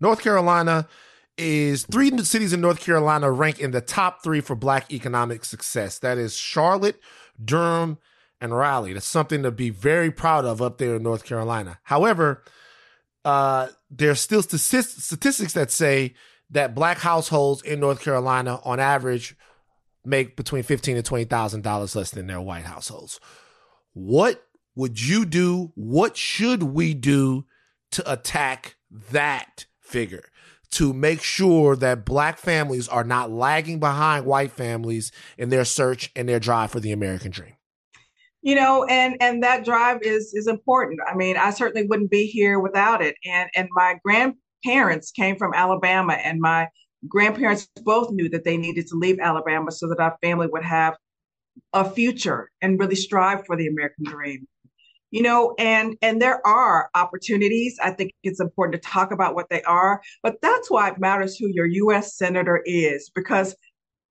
[SPEAKER 1] North Carolina is three cities in North Carolina rank in the top three for Black economic success. That is Charlotte, Durham, and Raleigh. That's something to be very proud of up there in North Carolina. However, uh, there's still statistics that say that Black households in North Carolina, on average, make between fifteen to twenty thousand dollars less than their white households. What would you do? What should we do to attack that figure? To make sure that black families are not lagging behind white families in their search and their drive for the American dream.
[SPEAKER 9] You know and and that drive is is important i mean i certainly wouldn't be here without it and and my grandparents came from alabama and my grandparents both knew that they needed to leave Alabama so that our family would have a future and really strive for the American dream. You know, and and there are opportunities. I think it's important to talk about what they are, but that's why it matters who your US senator is because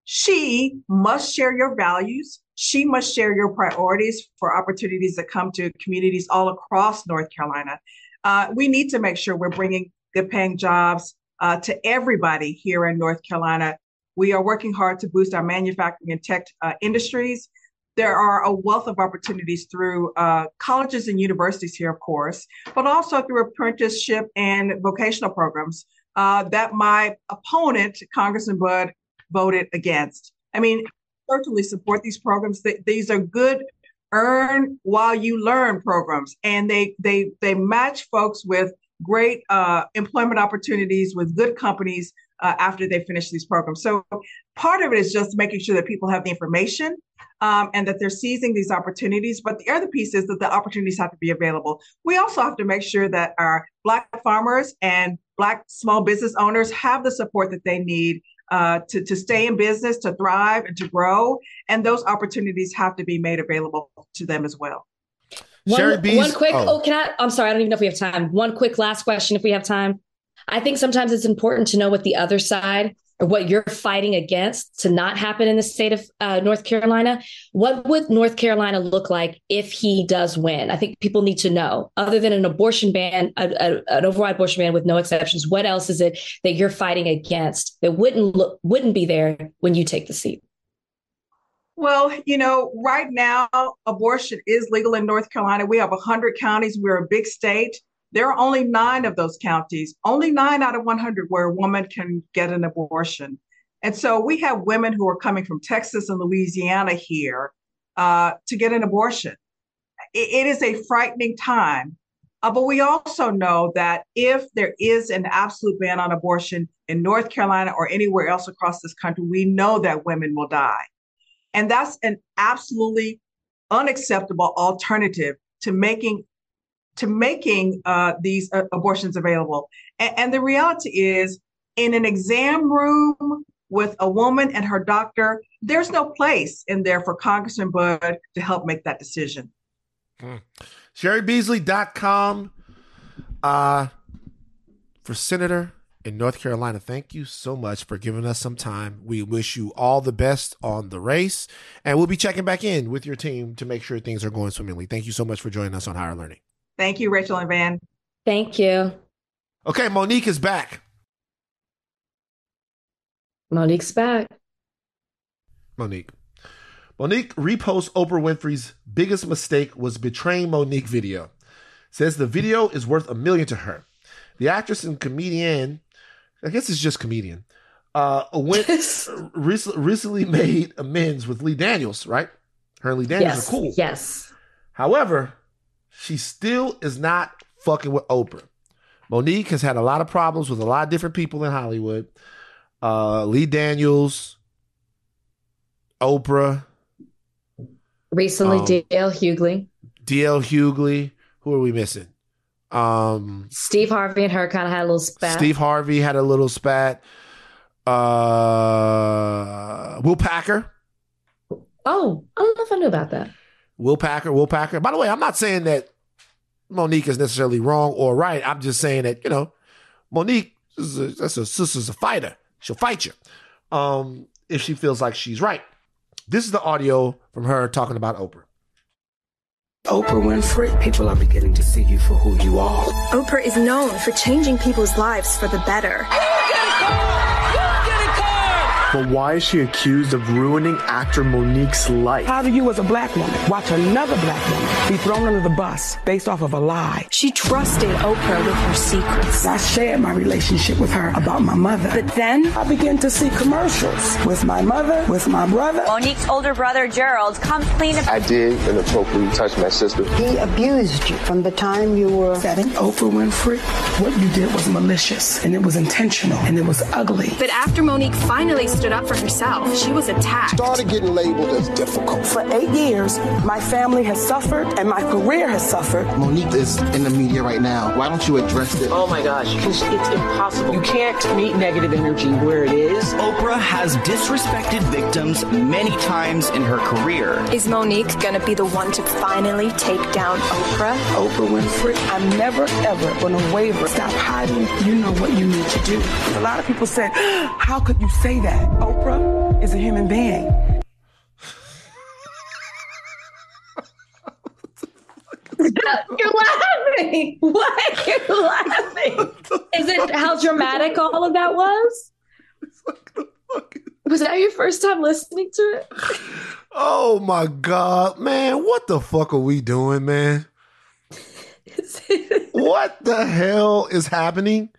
[SPEAKER 9] she must share your values. She must share your priorities for opportunities that come to communities all across North Carolina. Uh, we need to make sure we're bringing good paying jobs uh, to everybody here in North Carolina. We are working hard to boost our manufacturing and tech uh, industries. There are a wealth of opportunities through uh, colleges and universities here, of course, but also through apprenticeship and vocational programs uh, that my opponent, Congressman Budd, voted against. I mean, certainly support these programs. These are good earn while you learn programs, and they they they match folks with great uh, employment opportunities with good companies uh, after they finish these programs. So part of it is just making sure that people have the information um, and that they're seizing these opportunities. But the other piece is that the opportunities have to be available. We also have to make sure that our Black farmers and Black small business owners have the support that they need uh, to, to stay in business, to thrive, and to grow. And those opportunities have to be made available to them as well.
[SPEAKER 2] One, one quick, oh. oh, can I? I'm sorry, I don't even know if we have time. One quick last question, if we have time. I think sometimes it's important to know what the other side or what you're fighting against to not happen in the state of uh, North Carolina. What would North Carolina look like if he does win? I think people need to know. Other than an abortion ban, a, a, an override abortion ban with no exceptions, what else is it that you're fighting against that wouldn't look wouldn't be there when you take the seat?
[SPEAKER 9] Well, you know, right now abortion is legal in North Carolina. We have 100 counties. We're a big state. There are only nine of those counties, only nine out of 100 where a woman can get an abortion. And so we have women who are coming from Texas and Louisiana here uh, to get an abortion. it, it is a frightening time. Uh, but we also know that if there is an absolute ban on abortion in North Carolina or anywhere else across this country, we know that women will die. And that's an absolutely unacceptable alternative to making to making uh, these uh, abortions available. And, the reality is, in an exam room with a woman and her doctor, there's no place in there for Congressman Budd to help make that decision.
[SPEAKER 1] Mm. CheriBeasley.com uh, for Senator in North Carolina. Thank you so much for giving us some time. We wish you all the best on the race, and we'll be checking back in with your team to make sure things are going swimmingly. Thank you so much for joining us on Higher Learning.
[SPEAKER 9] Thank you, Rachel and Van.
[SPEAKER 2] Thank you.
[SPEAKER 1] Okay, Mo'Nique is back.
[SPEAKER 2] Mo'Nique's back.
[SPEAKER 1] Mo'Nique. Mo'Nique reposts Oprah Winfrey's biggest mistake was betraying Mo'Nique video. Says the video is worth a million to her. The actress and comedian, I guess it's just comedian, uh, went recently, recently made amends with Lee Daniels, right? Her and Lee Daniels
[SPEAKER 2] yes,
[SPEAKER 1] are cool.
[SPEAKER 2] Yes.
[SPEAKER 1] However, she still is not fucking with Oprah. Mo'Nique has had a lot of problems with a lot of different people in Hollywood. Uh, Lee Daniels, Oprah.
[SPEAKER 2] Recently, um, DL Hughley.
[SPEAKER 1] DL Hughley. Who are we missing? Um,
[SPEAKER 2] Steve Harvey and her kind of had a little spat.
[SPEAKER 1] Steve Harvey had a little spat. Uh, Will Packer.
[SPEAKER 2] Oh, I don't know if I knew about that.
[SPEAKER 1] Will Packer, Will Packer. By the way, I'm not saying that Mo'Nique is necessarily wrong or right. I'm just saying that, you know, Mo'Nique is a, that's a sister's a fighter. She'll fight you um, if she feels like she's right. This is the audio from her talking about Oprah.
[SPEAKER 10] Oprah Winfrey, people are beginning to see you for who you are.
[SPEAKER 11] Oprah is known for changing people's lives for the better.
[SPEAKER 12] But why is she accused of ruining actor Mo'Nique's life?
[SPEAKER 13] How do you, as a black woman, watch another black woman be thrown under the bus based off of a lie?
[SPEAKER 11] She trusted Oprah with her secrets.
[SPEAKER 13] I shared my relationship with her about my mother.
[SPEAKER 11] But then
[SPEAKER 13] I began to see commercials with my mother, with my brother.
[SPEAKER 14] Mo'Nique's older brother, Gerald, comes clean about
[SPEAKER 15] I did inappropriately touch my sister.
[SPEAKER 16] He abused you from the time you were
[SPEAKER 13] setting Oprah Winfrey. What you did was malicious and it was intentional and it was ugly.
[SPEAKER 11] But after Mo'Nique finally stood up for herself. She was attacked.
[SPEAKER 10] Started getting labeled as difficult.
[SPEAKER 13] For eight years, my family has suffered and my career has suffered.
[SPEAKER 17] Mo'Nique is in the media right now. Why don't you address it?
[SPEAKER 18] Oh my gosh, it's, it's impossible. You can't meet negative energy where it is.
[SPEAKER 19] Oprah has disrespected victims many times in her career.
[SPEAKER 11] Is Mo'Nique gonna be the one to finally take down Oprah?
[SPEAKER 10] Oprah Winfrey.
[SPEAKER 13] I'm never, ever gonna waver. Stop hiding. You know what you need to do. A lot of people said, How could you say that? Oprah is a human being.
[SPEAKER 2] You're laughing. Why are you laughing? Is it how dramatic all of that was? Was that your first time listening to it?
[SPEAKER 1] Oh my god, man! What the fuck are we doing, man? what the hell is happening?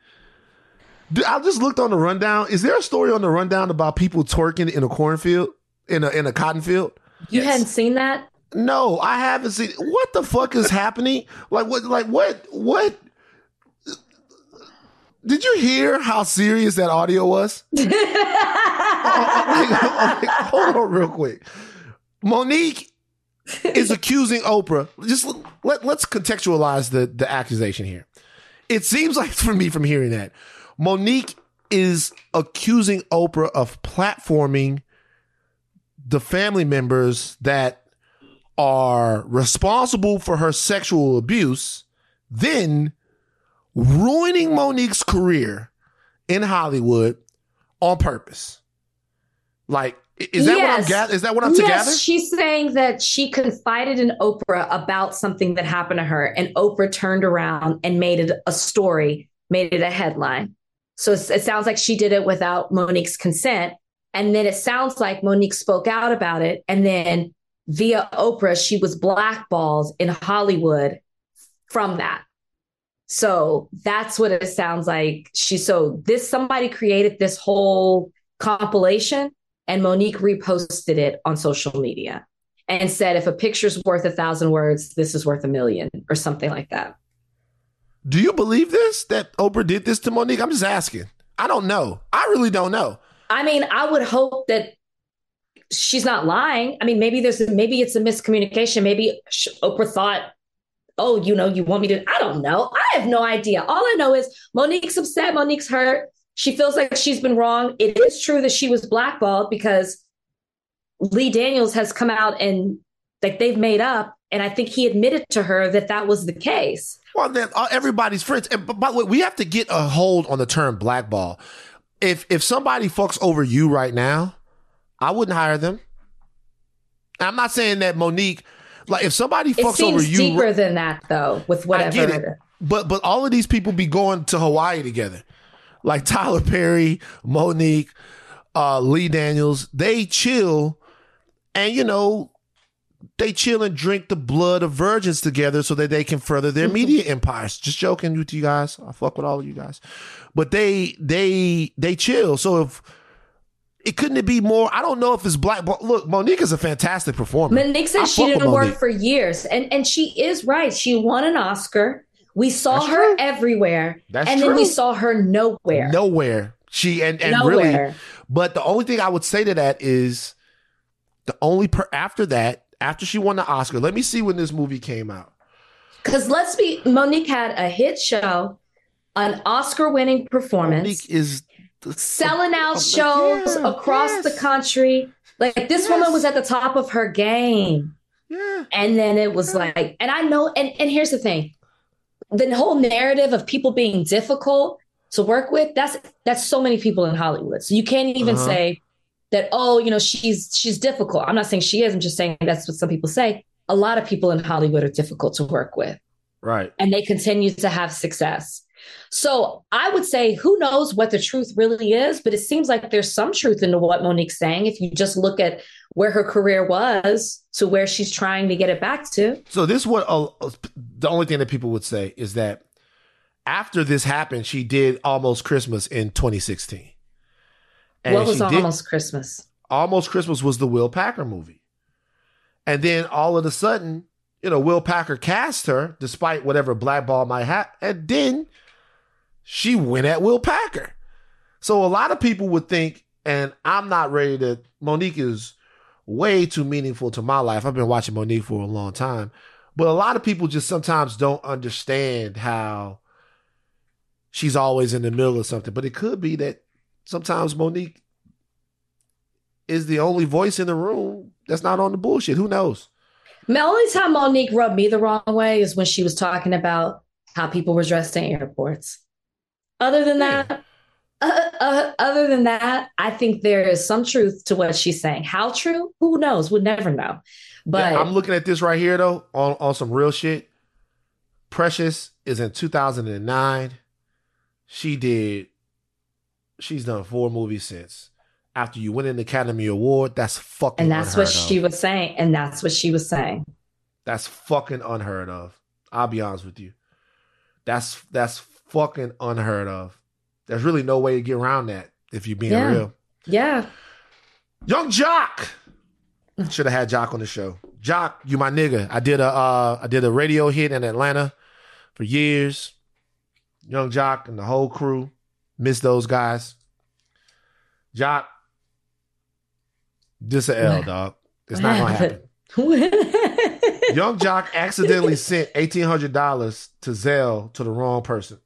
[SPEAKER 1] Dude, I just looked on the rundown. Is there a story on the rundown about people twerking in a cornfield, in a in a cotton field?
[SPEAKER 2] You hadn't seen that?
[SPEAKER 1] No, I haven't seen. What the fuck is happening? Like what? Like what? What? Did you hear how serious that audio was? Like, hold on, real quick. Mo'Nique is accusing Oprah. Just let let's contextualize the the accusation here. It seems like for me from hearing that Mo'Nique is accusing Oprah of platforming the family members that are responsible for her sexual abuse, then ruining Mo'Nique's career in Hollywood on purpose. Like, is that what I'm
[SPEAKER 2] Yes.
[SPEAKER 1] Is that what I'm
[SPEAKER 2] yes,
[SPEAKER 1] together?
[SPEAKER 2] she's saying that she confided in Oprah about something that happened to her, and Oprah turned around and made it a story, made it a headline. So it sounds like she did it without Mo'Nique's consent. And then it sounds like Mo'Nique spoke out about it. And then via Oprah, she was blackballed in Hollywood from that. So that's what it sounds like. She so this somebody created this whole compilation and Mo'Nique reposted it on social media and said if a picture's worth a thousand words, this is worth a million or something like that.
[SPEAKER 1] Do you believe this? That Oprah did this to Mo'Nique? I'm just asking. I don't know. I really don't know.
[SPEAKER 2] I mean, I would hope that she's not lying. I mean, maybe there's maybe it's a miscommunication. Maybe Oprah thought, "Oh, you know, you want me to." I don't know. I have no idea. All I know is Mo'Nique's upset. Mo'Nique's hurt. She feels like she's been wrong. It is true that she was blackballed because Lee Daniels has come out and like they've made up, and I think he admitted to her that that was the case.
[SPEAKER 1] Well, then uh, everybody's friends. And by the way, we have to get a hold on the term blackball. If if somebody fucks over you right now, I wouldn't hire them. I'm not saying that Mo'Nique, like if somebody
[SPEAKER 2] It
[SPEAKER 1] fucks over you,
[SPEAKER 2] deeper than that, though. With whatever.
[SPEAKER 1] I get it. But but all of these people be going to Hawaii together. Like Tyler Perry, Mo'Nique, uh, Lee Daniels, they chill and you know, they chill and drink the blood of virgins together so that they can further their mm-hmm. media empires. Just joking with you guys. I fuck with all of you guys. But they they they chill. So if it couldn't it be more? I don't know if it's black. But look, Mo'Nique is a fantastic performer.
[SPEAKER 2] Mo'Nique said
[SPEAKER 1] I
[SPEAKER 2] she didn't work for years, and and she is right. She won an Oscar. We saw her everywhere,
[SPEAKER 1] That's
[SPEAKER 2] and then we saw her nowhere.
[SPEAKER 1] Nowhere. She and and
[SPEAKER 2] Nowhere.
[SPEAKER 1] really, but the only thing I would say to that is the only per after that after she won the Oscar. Let me see when this movie came out.
[SPEAKER 2] Because let's be, Mo'Nique had a hit show, an Oscar-winning performance,
[SPEAKER 1] Mo'Nique is
[SPEAKER 2] selling out shows across the country. Like this woman was at the top of her game.
[SPEAKER 1] Yeah.
[SPEAKER 2] And then it was like, and I know, and and here's the thing, the whole narrative of people being difficult to work with. That's that's so many people in Hollywood. So you can't even
[SPEAKER 20] Uh-huh.
[SPEAKER 2] say that. Oh, you know, she's she's difficult. I'm not saying she is. I'm just saying that's what some people say. A lot of people in Hollywood are difficult to work with
[SPEAKER 1] Right.
[SPEAKER 2] and they continue to have success. So I would say, who knows what the truth really is, but it seems like there's some truth into what Mo'Nique's saying. If you just look at where her career was to where she's trying to get it back to.
[SPEAKER 1] So this what uh, the only thing that people would say is that after this happened, she did Almost Christmas in 2016.
[SPEAKER 2] What was almost Christmas?
[SPEAKER 1] Almost Christmas was the Will Packer movie. And then all of a sudden, you know, Will Packer cast her despite whatever blackball might have. And then she went at Will Packer. So a lot of people would think And I'm not ready to. Mo'Nique is way too meaningful to my life. I've been watching Mo'Nique for a long time. But a lot of people just sometimes don't understand how she's always in the middle of something. But it could be that sometimes Mo'Nique is the only voice in the room that's not on the bullshit. Who knows?
[SPEAKER 2] The only time Mo'Nique rubbed me the wrong way is when she was talking about how people were dressed in airports. Other than that, uh, uh, other than that, I think there is some truth to what she's saying. How true? Who knows? We'll never know. But
[SPEAKER 1] Yeah, I'm looking at this right here though on on some real shit. Precious is in 2009. She did. She's done four movies since. After you win an Academy Award, that's fucking.
[SPEAKER 2] and that's what
[SPEAKER 1] of.
[SPEAKER 2] she was saying. And that's what she was saying.
[SPEAKER 1] That's fucking unheard of. I'll be honest with you. That's that's fucking unheard of. There's really no way to get around that if you're being
[SPEAKER 2] Yeah.
[SPEAKER 1] real.
[SPEAKER 2] Yeah.
[SPEAKER 1] Young Joc. Should have had Joc on the show. Joc, you my nigga. I did a uh I did a radio hit in Atlanta for years. Young Joc and the whole crew. Miss those guys. Joc. This a L, dog. It's not gonna happen. Young Joc accidentally sent eighteen hundred dollars to Zelle to the wrong person.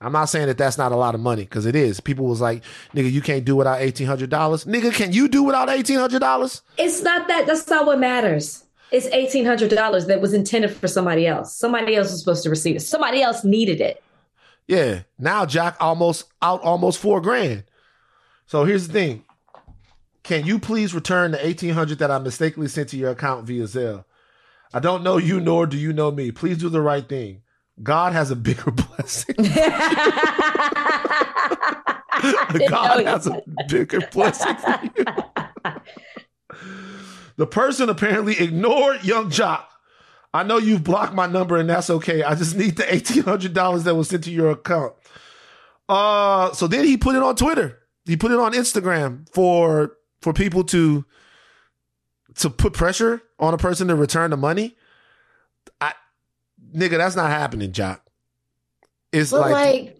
[SPEAKER 1] I'm not saying that that's not a lot of money because it is. People was like, "Nigga, you can't do without eighteen hundred dollars." Nigga, can you do without eighteen hundred dollars?
[SPEAKER 2] It's not that. That's not what matters. It's eighteen hundred dollars that was intended for somebody else. Somebody else was supposed to receive it. Somebody else needed it.
[SPEAKER 1] Yeah. Now Joc almost out almost four grand. So here's the thing: Can you please return the eighteen hundred that I mistakenly sent to your account via Zelle? I don't know you nor do you know me. Please do the right thing. God has a bigger blessing. God has a bigger blessing for you. the person apparently ignored Young Joc. I know you've blocked my number and that's okay. I just need the eighteen hundred dollars that was sent to your account. Uh, so then he put it on Twitter. He put it on Instagram for for people to to put pressure on a person to return the money. I nigga, that's not happening, Joc. It's like,
[SPEAKER 2] like,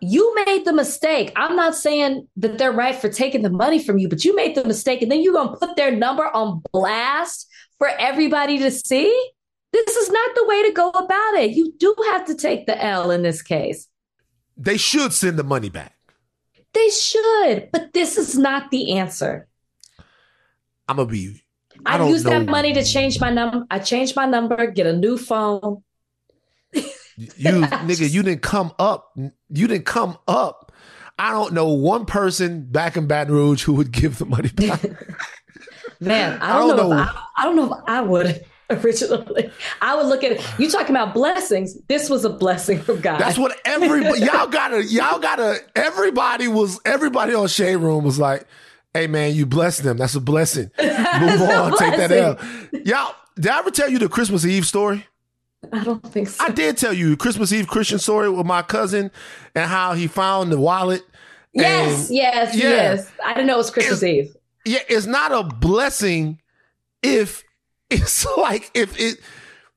[SPEAKER 2] you made the mistake. I'm not saying that they're right for taking the money from you, but you made the mistake, and then you're gonna put their number on blast for everybody to see. This is not the way to go about it. You do have to take the L in this case.
[SPEAKER 1] they should send the money back.
[SPEAKER 2] They should, but this is not the answer.
[SPEAKER 1] I'm gonna be. I
[SPEAKER 2] I,
[SPEAKER 1] don't
[SPEAKER 2] used that money to change my number. I changed my number, get a new phone.
[SPEAKER 1] You nigga, you didn't come up. You didn't come up. I don't know one person back in Baton Rouge who would give the money back.
[SPEAKER 2] Man, I
[SPEAKER 1] I
[SPEAKER 2] don't,
[SPEAKER 1] don't
[SPEAKER 2] know.
[SPEAKER 1] know.
[SPEAKER 2] I, I don't know if I would originally. I would look at it. You talking about blessings? This was a blessing from God.
[SPEAKER 1] That's what everybody y'all gotta y'all gotta everybody was everybody on Shade Room was like, hey man, you bless them. That's a blessing. Move on, take that L.
[SPEAKER 2] blessing.
[SPEAKER 1] Y'all, did I ever tell you the Christmas Eve story?
[SPEAKER 2] I don't think so.
[SPEAKER 1] I did tell you Christmas Eve Christian story with my cousin and how he found the wallet.
[SPEAKER 2] Yes,
[SPEAKER 1] and-
[SPEAKER 2] yes,
[SPEAKER 1] Yeah.
[SPEAKER 2] yes. I didn't know it was Christmas Eve.
[SPEAKER 1] Yeah, it's not a blessing if it's like if it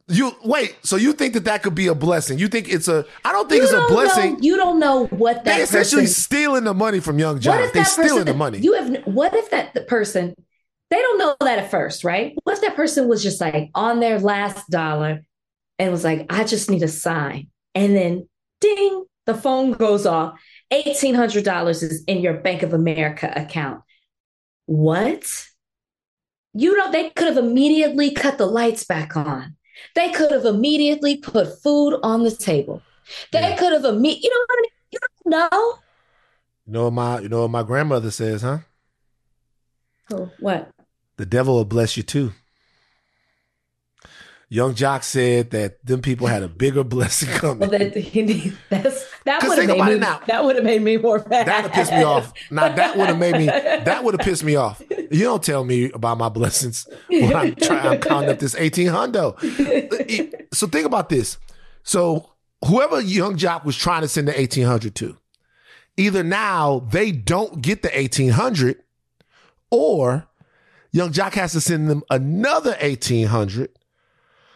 [SPEAKER 1] you wait. So you think that that could be a blessing? You think it's a? I don't think
[SPEAKER 2] You
[SPEAKER 1] it's a
[SPEAKER 2] don't
[SPEAKER 1] blessing.
[SPEAKER 2] Know, you don't know what that
[SPEAKER 1] they essentially
[SPEAKER 2] person.
[SPEAKER 1] stealing the money from Young
[SPEAKER 2] What
[SPEAKER 1] John.
[SPEAKER 2] if
[SPEAKER 1] They
[SPEAKER 2] that
[SPEAKER 1] stealing the money.
[SPEAKER 2] You have. What if that the person? They don't know that at first, right? What if that person was just like on their last dollar and was like, "I just need a sign," and then ding, the phone goes off. Eighteen hundred dollars is in your Bank of America account. What? You know, they could have immediately cut the lights back on. They could have immediately put food on the table. They could have immediately, you know what I mean? You don't know.
[SPEAKER 1] you know what my you know what my grandmother says, huh?
[SPEAKER 2] Oh, what?
[SPEAKER 1] The devil will bless you too. Young Joc said that them people had a bigger blessing coming.
[SPEAKER 2] Well, that that's that would have made me
[SPEAKER 1] now.
[SPEAKER 2] that would have made me more mad.
[SPEAKER 1] That'd have pissed me off. Now that would have made me. That would have pissed me off. You don't tell me about my blessings when I'm trying. I'm counting up this eighteen hundo. So think about this. So whoever Young Joc was trying to send the eighteen hundred to, either now they don't get the eighteen hundred, or Young Joc has to send them another eighteen hundred.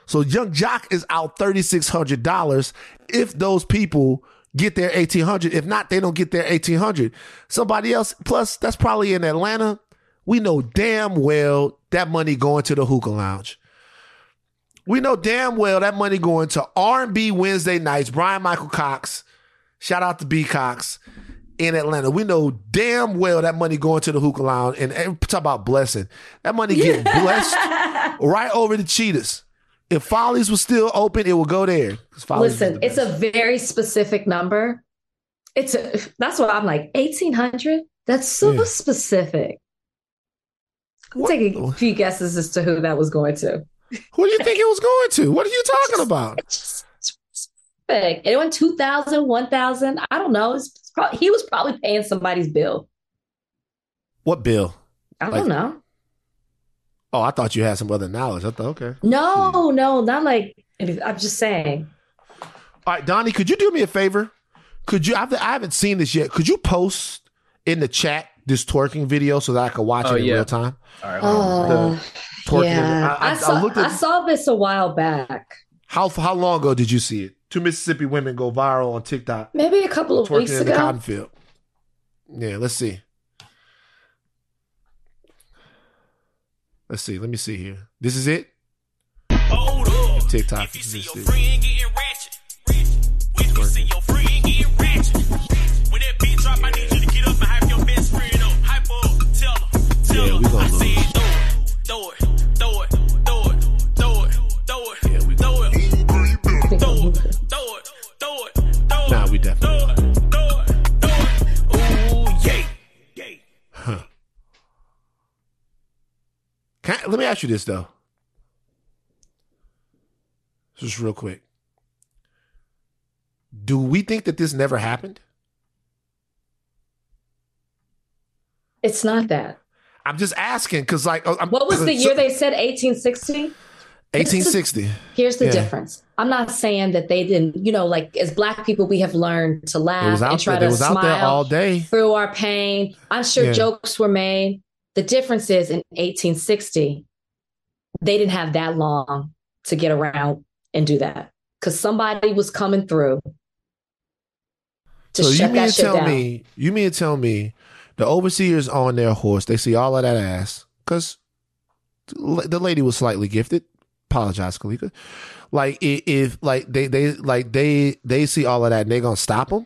[SPEAKER 1] So Young Joc is out thirty six hundred dollars if those people get their 1800. If not, they don't get their 1800. Somebody else, plus that's probably in Atlanta. We know damn well that money going to the hookah lounge. We know damn well that money going to R&B Wednesday nights. Brian Michael Cox, shout out to B Cox in Atlanta. We know damn well that money going to the hookah lounge. And, and talk about blessing. That money get blessed right over the cheetahs. If Follies was still open, it would go there.
[SPEAKER 2] Listen, it's a very specific number. It's a, that's what I'm like. Eighteen hundred. That's so
[SPEAKER 1] Yeah.
[SPEAKER 2] specific. I'm taking a few guesses as to who that was going to.
[SPEAKER 1] Who do you think it was going to? What are you talking about?
[SPEAKER 2] Big. It went 2,000, 1,000. I don't know. It's, it's he was probably paying somebody's bill.
[SPEAKER 1] What bill?
[SPEAKER 2] I
[SPEAKER 1] Like-
[SPEAKER 2] don't know.
[SPEAKER 1] Oh, I thought you had some other knowledge. I thought, okay.
[SPEAKER 2] No, no, not like. I'm just saying.
[SPEAKER 1] All right, Donnie, could you do me a favor? Could you? I've, I haven't seen this yet. Could you post in the chat this twerking video so that I could watch
[SPEAKER 20] Oh,
[SPEAKER 1] it in
[SPEAKER 20] yeah.
[SPEAKER 1] real time?
[SPEAKER 20] All right.
[SPEAKER 2] Oh,
[SPEAKER 1] twerking.
[SPEAKER 2] yeah.
[SPEAKER 1] I- I-
[SPEAKER 2] I,
[SPEAKER 1] I
[SPEAKER 2] saw,
[SPEAKER 1] looked at-
[SPEAKER 2] I saw this a while back.
[SPEAKER 1] How how long ago did you see it? Two Mississippi women go viral on TikTok
[SPEAKER 2] Maybe a couple of
[SPEAKER 1] twerking
[SPEAKER 2] weeks
[SPEAKER 1] in the
[SPEAKER 2] ago.
[SPEAKER 1] cotton field. Yeah, let's see. Let's see. Let me see here. This is it. TikTok. This is it. Yeah, I- let me ask you this though. Just real quick. Do we think that this never happened?
[SPEAKER 2] It's not that.
[SPEAKER 1] I'm just asking because, like, uh, I'm,
[SPEAKER 2] What was the
[SPEAKER 1] so-
[SPEAKER 2] year they said 1860?
[SPEAKER 1] 1860.
[SPEAKER 2] Here's the
[SPEAKER 1] Yeah.
[SPEAKER 2] difference. I'm not saying that they didn't, you know, like as black people, we have learned to laugh and try
[SPEAKER 1] there.
[SPEAKER 2] To smile
[SPEAKER 1] all day.
[SPEAKER 2] through our pain. I'm sure
[SPEAKER 1] Yeah.
[SPEAKER 2] jokes were made. The difference is in 1860, they didn't have that long to get around and do that because somebody was coming through to
[SPEAKER 1] so you mean
[SPEAKER 2] that
[SPEAKER 1] to tell
[SPEAKER 2] down.
[SPEAKER 1] me? You mean to tell me the overseers on their horse? They see all of that ass because the lady was slightly gifted. Apologize, Kalika. Like if like they they like they they see all of that and they gonna stop them?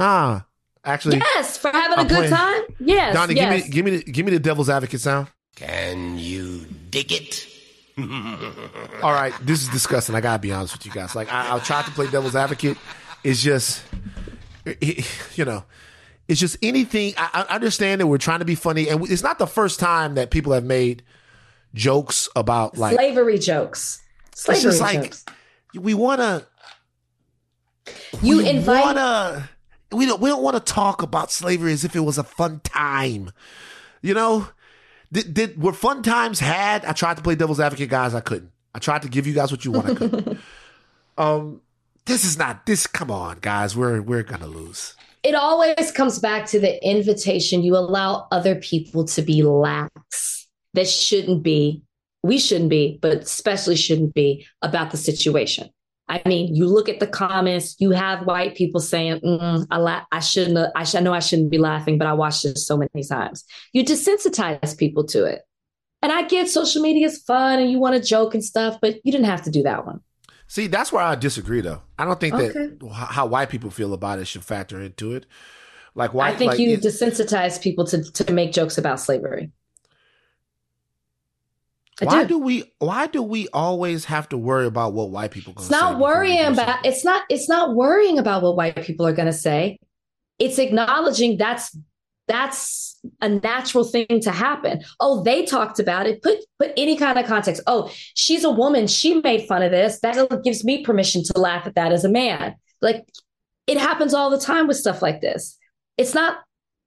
[SPEAKER 1] Nah, actually,
[SPEAKER 2] yes, for having a
[SPEAKER 1] I'm
[SPEAKER 2] good
[SPEAKER 1] playing-
[SPEAKER 2] time. Yes,
[SPEAKER 1] Donnie,
[SPEAKER 2] yes.
[SPEAKER 1] give me give me the, give me the devil's advocate sound.
[SPEAKER 21] Can you dig it?
[SPEAKER 1] All right, this is disgusting. I gotta be honest with you guys. Like I, I'll try to play devil's advocate. It's just, you know, it's just anything. I, I understand that we're trying to be funny, and it's not the first time that people have made jokes about like
[SPEAKER 2] slavery jokes.
[SPEAKER 1] it's
[SPEAKER 2] Slavery
[SPEAKER 1] just like
[SPEAKER 2] jokes.
[SPEAKER 1] we want to.
[SPEAKER 2] You invite-
[SPEAKER 1] Wanna, we don't. We don't want to talk about slavery as if it was a fun time. You know, did, did were fun times had? I tried to play devil's advocate, guys. I couldn't. I tried to give you guys what you want. I couldn't. um, this is not this. Come on, guys. We're we're gonna lose.
[SPEAKER 2] it always comes back to the invitation you allow other people to be lax that shouldn't be we shouldn't be but especially shouldn't be about the situation i mean you look at the comments you have white people saying Mm-mm, I, la- I shouldn't I, sh- I know i shouldn't be laughing but i watched this so many times you desensitize people to it and i get social media is fun and you want to joke and stuff but you didn't have to do that one
[SPEAKER 1] See, that's where I disagree, though. I don't think
[SPEAKER 2] Okay.
[SPEAKER 1] that how white people feel about it should factor into it. Like why?
[SPEAKER 2] i think
[SPEAKER 1] like,
[SPEAKER 2] you desensitize people to, to make jokes about slavery I
[SPEAKER 1] why
[SPEAKER 2] do.
[SPEAKER 1] do we? Why do we always have to worry about what white people? Gonna
[SPEAKER 2] It's not
[SPEAKER 1] say before we
[SPEAKER 2] worrying about it's not it's not worrying about what white people are going to say. It's acknowledging that's that's a natural thing to happen. Oh, they talked about it. Put put any kind of context. Oh, she's a woman. She made fun of this. That gives me permission to laugh at that as a man. Like it happens all the time with stuff like this. It's not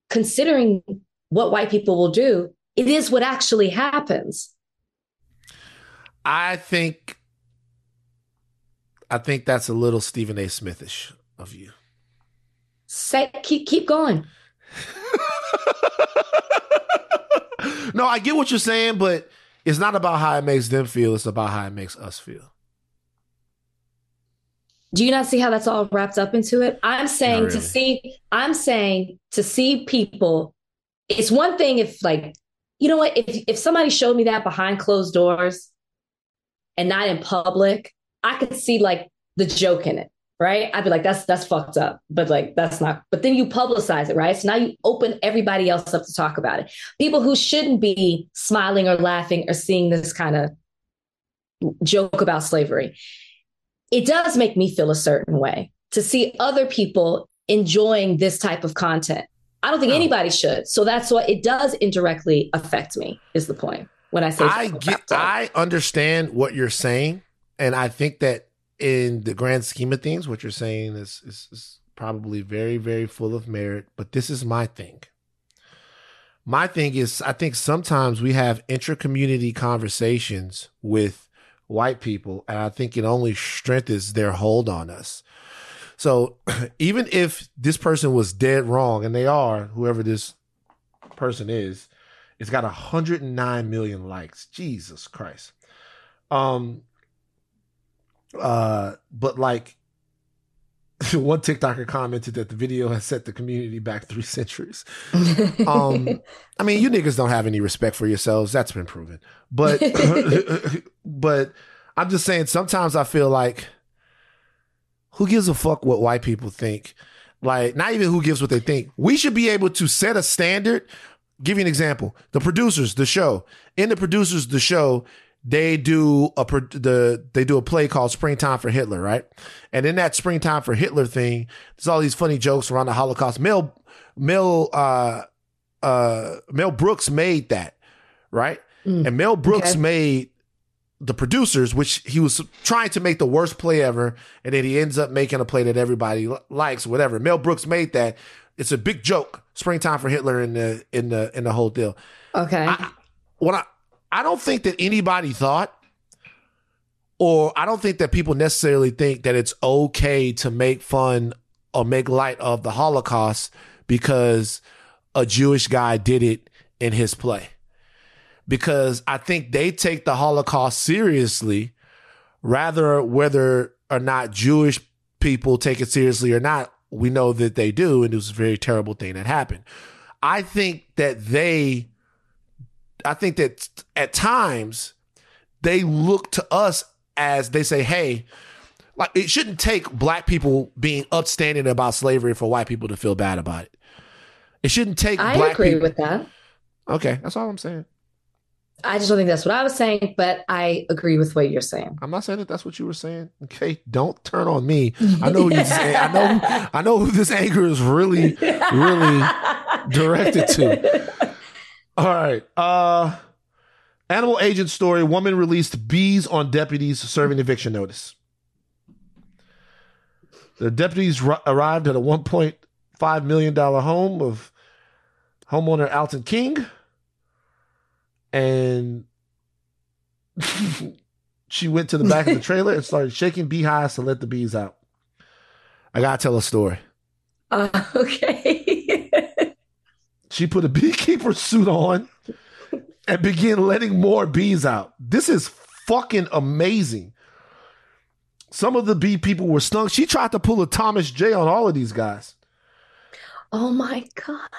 [SPEAKER 2] considering what white people will do. It is what actually happens.
[SPEAKER 1] I think I think that's a little Stephen A. Smithish of you.
[SPEAKER 2] Say keep keep going.
[SPEAKER 1] No, I get what you're saying, but it's not about how it makes them feel, it's about how it makes us feel.
[SPEAKER 2] Do you not see how that's all wrapped up into it? I'm saying
[SPEAKER 1] really.
[SPEAKER 2] to see, I'm saying to see people, it's one thing if like, you know what, if if somebody showed me that behind closed doors and not in public, I could see like the joke in it, right? I'd be like, that's that's fucked up. But like that's not, but then you publicize it, right? So now you open everybody else up to talk about it. People who shouldn't be smiling or laughing or seeing this kind of joke about slavery it does make me feel a certain way to see other people enjoying this type of content. I don't think anybody should. So that's why it does indirectly affect me, is the point when I say
[SPEAKER 1] I get, I understand what you're saying, and I think that in the grand scheme of things, what you're saying is, is, is probably very, very full of merit. But this is my thing. My thing is, I think sometimes we have intra-community conversations with white people, and I think it only strengthens their hold on us. So even if this person was dead wrong, and they are, whoever this person is, it's got 109 million likes. Jesus Christ. Um uh but like one TikToker commented that the video has set the community back three centuries. Um I mean you niggas don't have any respect for yourselves. That's been proven. But but I'm just saying sometimes I feel like who gives a fuck what white people think? Like, not even who gives what they think. We should be able to set a standard. Give you an example. The producers, the show. In the producers, the show, they do a the they do a play called Springtime for Hitler, right? And in that Springtime for Hitler thing, there's all these funny jokes around the Holocaust. Mel Mel uh uh Mel Brooks made that, right? and Mel Brooks
[SPEAKER 2] okay.
[SPEAKER 1] made the producers, which he was trying to make the worst play ever, and then he ends up making a play that everybody li- likes, whatever. Mel Brooks made that. It's a big joke. Springtime for Hitler in the in the in the whole deal.
[SPEAKER 2] Okay.
[SPEAKER 1] What I I don't think that anybody thought, or I don't think that people necessarily think that it's okay to make fun or make light of the Holocaust because a Jewish guy did it in his play because I think they take the Holocaust seriously, rather whether or not Jewish people take it seriously or not. We know that they do, and it was a very terrible thing that happened. I think that they, I think that at times they look to us as they say, hey, like it shouldn't take black people being upstanding about slavery for white people to feel bad about it. It shouldn't take
[SPEAKER 2] I
[SPEAKER 1] black
[SPEAKER 2] agree
[SPEAKER 1] people.
[SPEAKER 2] with that.
[SPEAKER 1] Okay, that's all I'm saying.
[SPEAKER 2] I just don't think that's what I was saying, but I agree with what you're saying.
[SPEAKER 1] I'm not saying that that's what you were saying. Okay, don't turn on me. I know who this, I know I know who this anger is really really directed to. All right. Uh Animal agent story. Woman released bees on deputies serving eviction notice. The deputies ru- arrived at a 1.5 million dollar home of homeowner Alton King and she went to the back of the trailer and started shaking beehives to let the bees out. I gotta tell a story.
[SPEAKER 2] Uh, okay.
[SPEAKER 1] She put a beekeeper suit on and began letting more bees out. This is fucking amazing. Some of the bee people were stung. She tried to pull a Thomas J on all of these guys.
[SPEAKER 2] oh my God.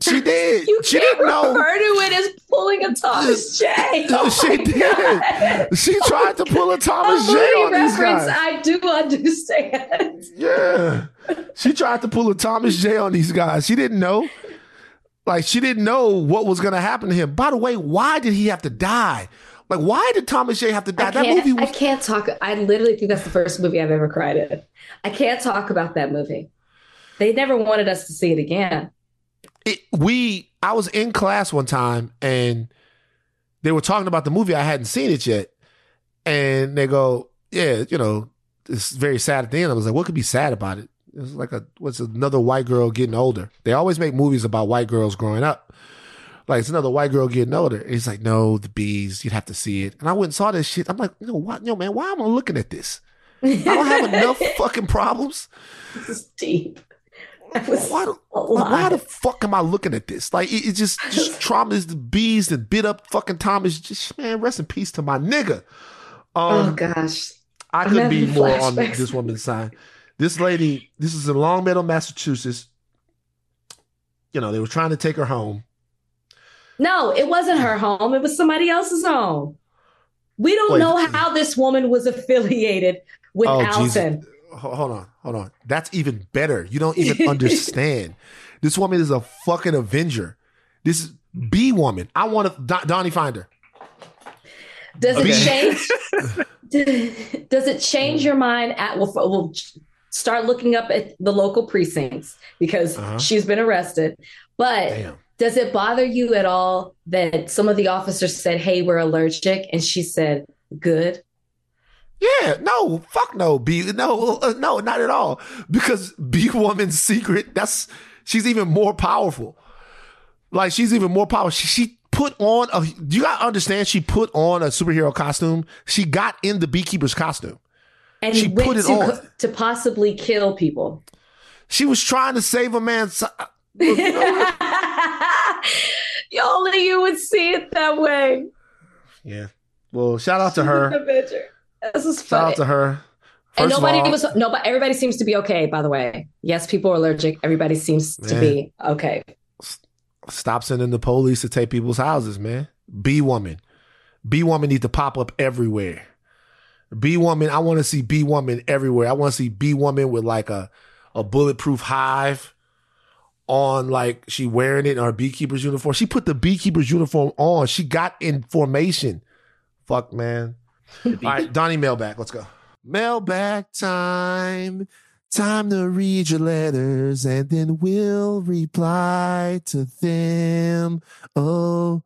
[SPEAKER 1] She did.
[SPEAKER 2] You
[SPEAKER 1] she
[SPEAKER 2] can't
[SPEAKER 1] didn't know.
[SPEAKER 2] refer to it as pulling a Thomas J.
[SPEAKER 1] No,
[SPEAKER 2] Oh
[SPEAKER 1] she did.
[SPEAKER 2] God.
[SPEAKER 1] She tried to pull a Thomas
[SPEAKER 2] A
[SPEAKER 1] J on these guys.
[SPEAKER 2] I do understand.
[SPEAKER 1] Yeah. She tried to pull a Thomas J on these guys. She didn't know. Like she didn't know what was gonna happen to him. By the way, why did he have to die? Like, why did Thomas J have to die? That movie was
[SPEAKER 2] I can't talk. I literally think that's the first movie I've ever cried in. I can't talk about that movie. They never wanted us to see it again.
[SPEAKER 1] It, we I was in class one time and they were talking about the movie. I hadn't seen it yet. And they go, Yeah, you know, it's very sad at the end. I was like, what could be sad about it? It was like a what's another white girl getting older. They always make movies about white girls growing up. Like it's another white girl getting older. And he's like, no, the bees, you'd have to see it. And I went and saw this shit. I'm like, no, what, yo, man, why am I looking at this? I don't have enough fucking problems.
[SPEAKER 2] This is deep.
[SPEAKER 1] Why, why the fuck am I looking at this? Like it, it just just traumas the bees and bit up fucking Thomas. Just man, rest in peace to my nigga. Um,
[SPEAKER 2] oh gosh.
[SPEAKER 1] I couldn't be more on this woman's side. This lady, this is in Longmeadow, Massachusetts. You know, they were trying to take her home.
[SPEAKER 2] No, it wasn't her home. It was somebody else's home. We don't
[SPEAKER 1] Wait.
[SPEAKER 2] know how this woman was affiliated with
[SPEAKER 1] Oh,
[SPEAKER 2] Alton.
[SPEAKER 1] Ho- Hold on, hold on. That's even better. You don't even understand. This woman is a fucking Avenger. This is B woman. I want to Don- Donnie Finder.
[SPEAKER 2] Does it change? Does it change your mind? At we'll, we'll start looking up at the local precincts because
[SPEAKER 1] Uh-huh.
[SPEAKER 2] she's been arrested. But
[SPEAKER 1] Damn.
[SPEAKER 2] does it bother you at all that some of the officers said, "Hey, we're allergic," and she said, "Good."
[SPEAKER 1] Yeah, no, fuck no, B, no, uh, no, not at all. Because B woman's secret, that's she's even more powerful. Like she's even more powerful. She, she put on a. Do you gotta understand. She put on a superhero costume. She got in the beekeeper's costume.
[SPEAKER 2] And
[SPEAKER 1] She
[SPEAKER 2] went
[SPEAKER 1] put it
[SPEAKER 2] to,
[SPEAKER 1] on.
[SPEAKER 2] to possibly kill people.
[SPEAKER 1] She was trying to save a man's.
[SPEAKER 2] Only you would see it that way.
[SPEAKER 1] Yeah. Well, shout out to her.
[SPEAKER 2] This is
[SPEAKER 1] Shout out to her.
[SPEAKER 2] and
[SPEAKER 1] First of
[SPEAKER 2] nobody
[SPEAKER 1] all-
[SPEAKER 2] was nobody. Everybody seems to be okay. By the way, yes, people are allergic. Everybody seems to be okay.
[SPEAKER 1] Stop sending the police to take people's houses, man. B woman. B woman need to pop up everywhere. B woman, I want to see B woman everywhere. I want to see B woman with like a, a bulletproof hive on, like she wearing it in her beekeeper's uniform. She put the beekeeper's uniform on. She got in formation. Fuck, man. All right, Donnie, mailbag. Let's go. Mailbag time. Time to read your letters and then we'll reply to them. Oh,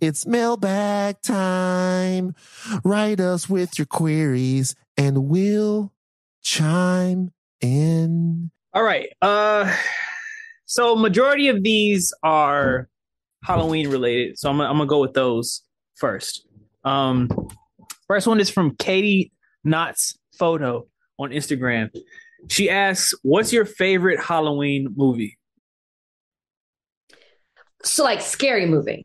[SPEAKER 1] it's mailbag time. Write us with your queries and we'll chime in.
[SPEAKER 20] All right. Uh so majority of these are Halloween related. So I'm I'm gonna go with those first. Um first one is from Katie Knott's photo on Instagram. She asks, "What's your favorite Halloween movie?"
[SPEAKER 2] So like scary movie.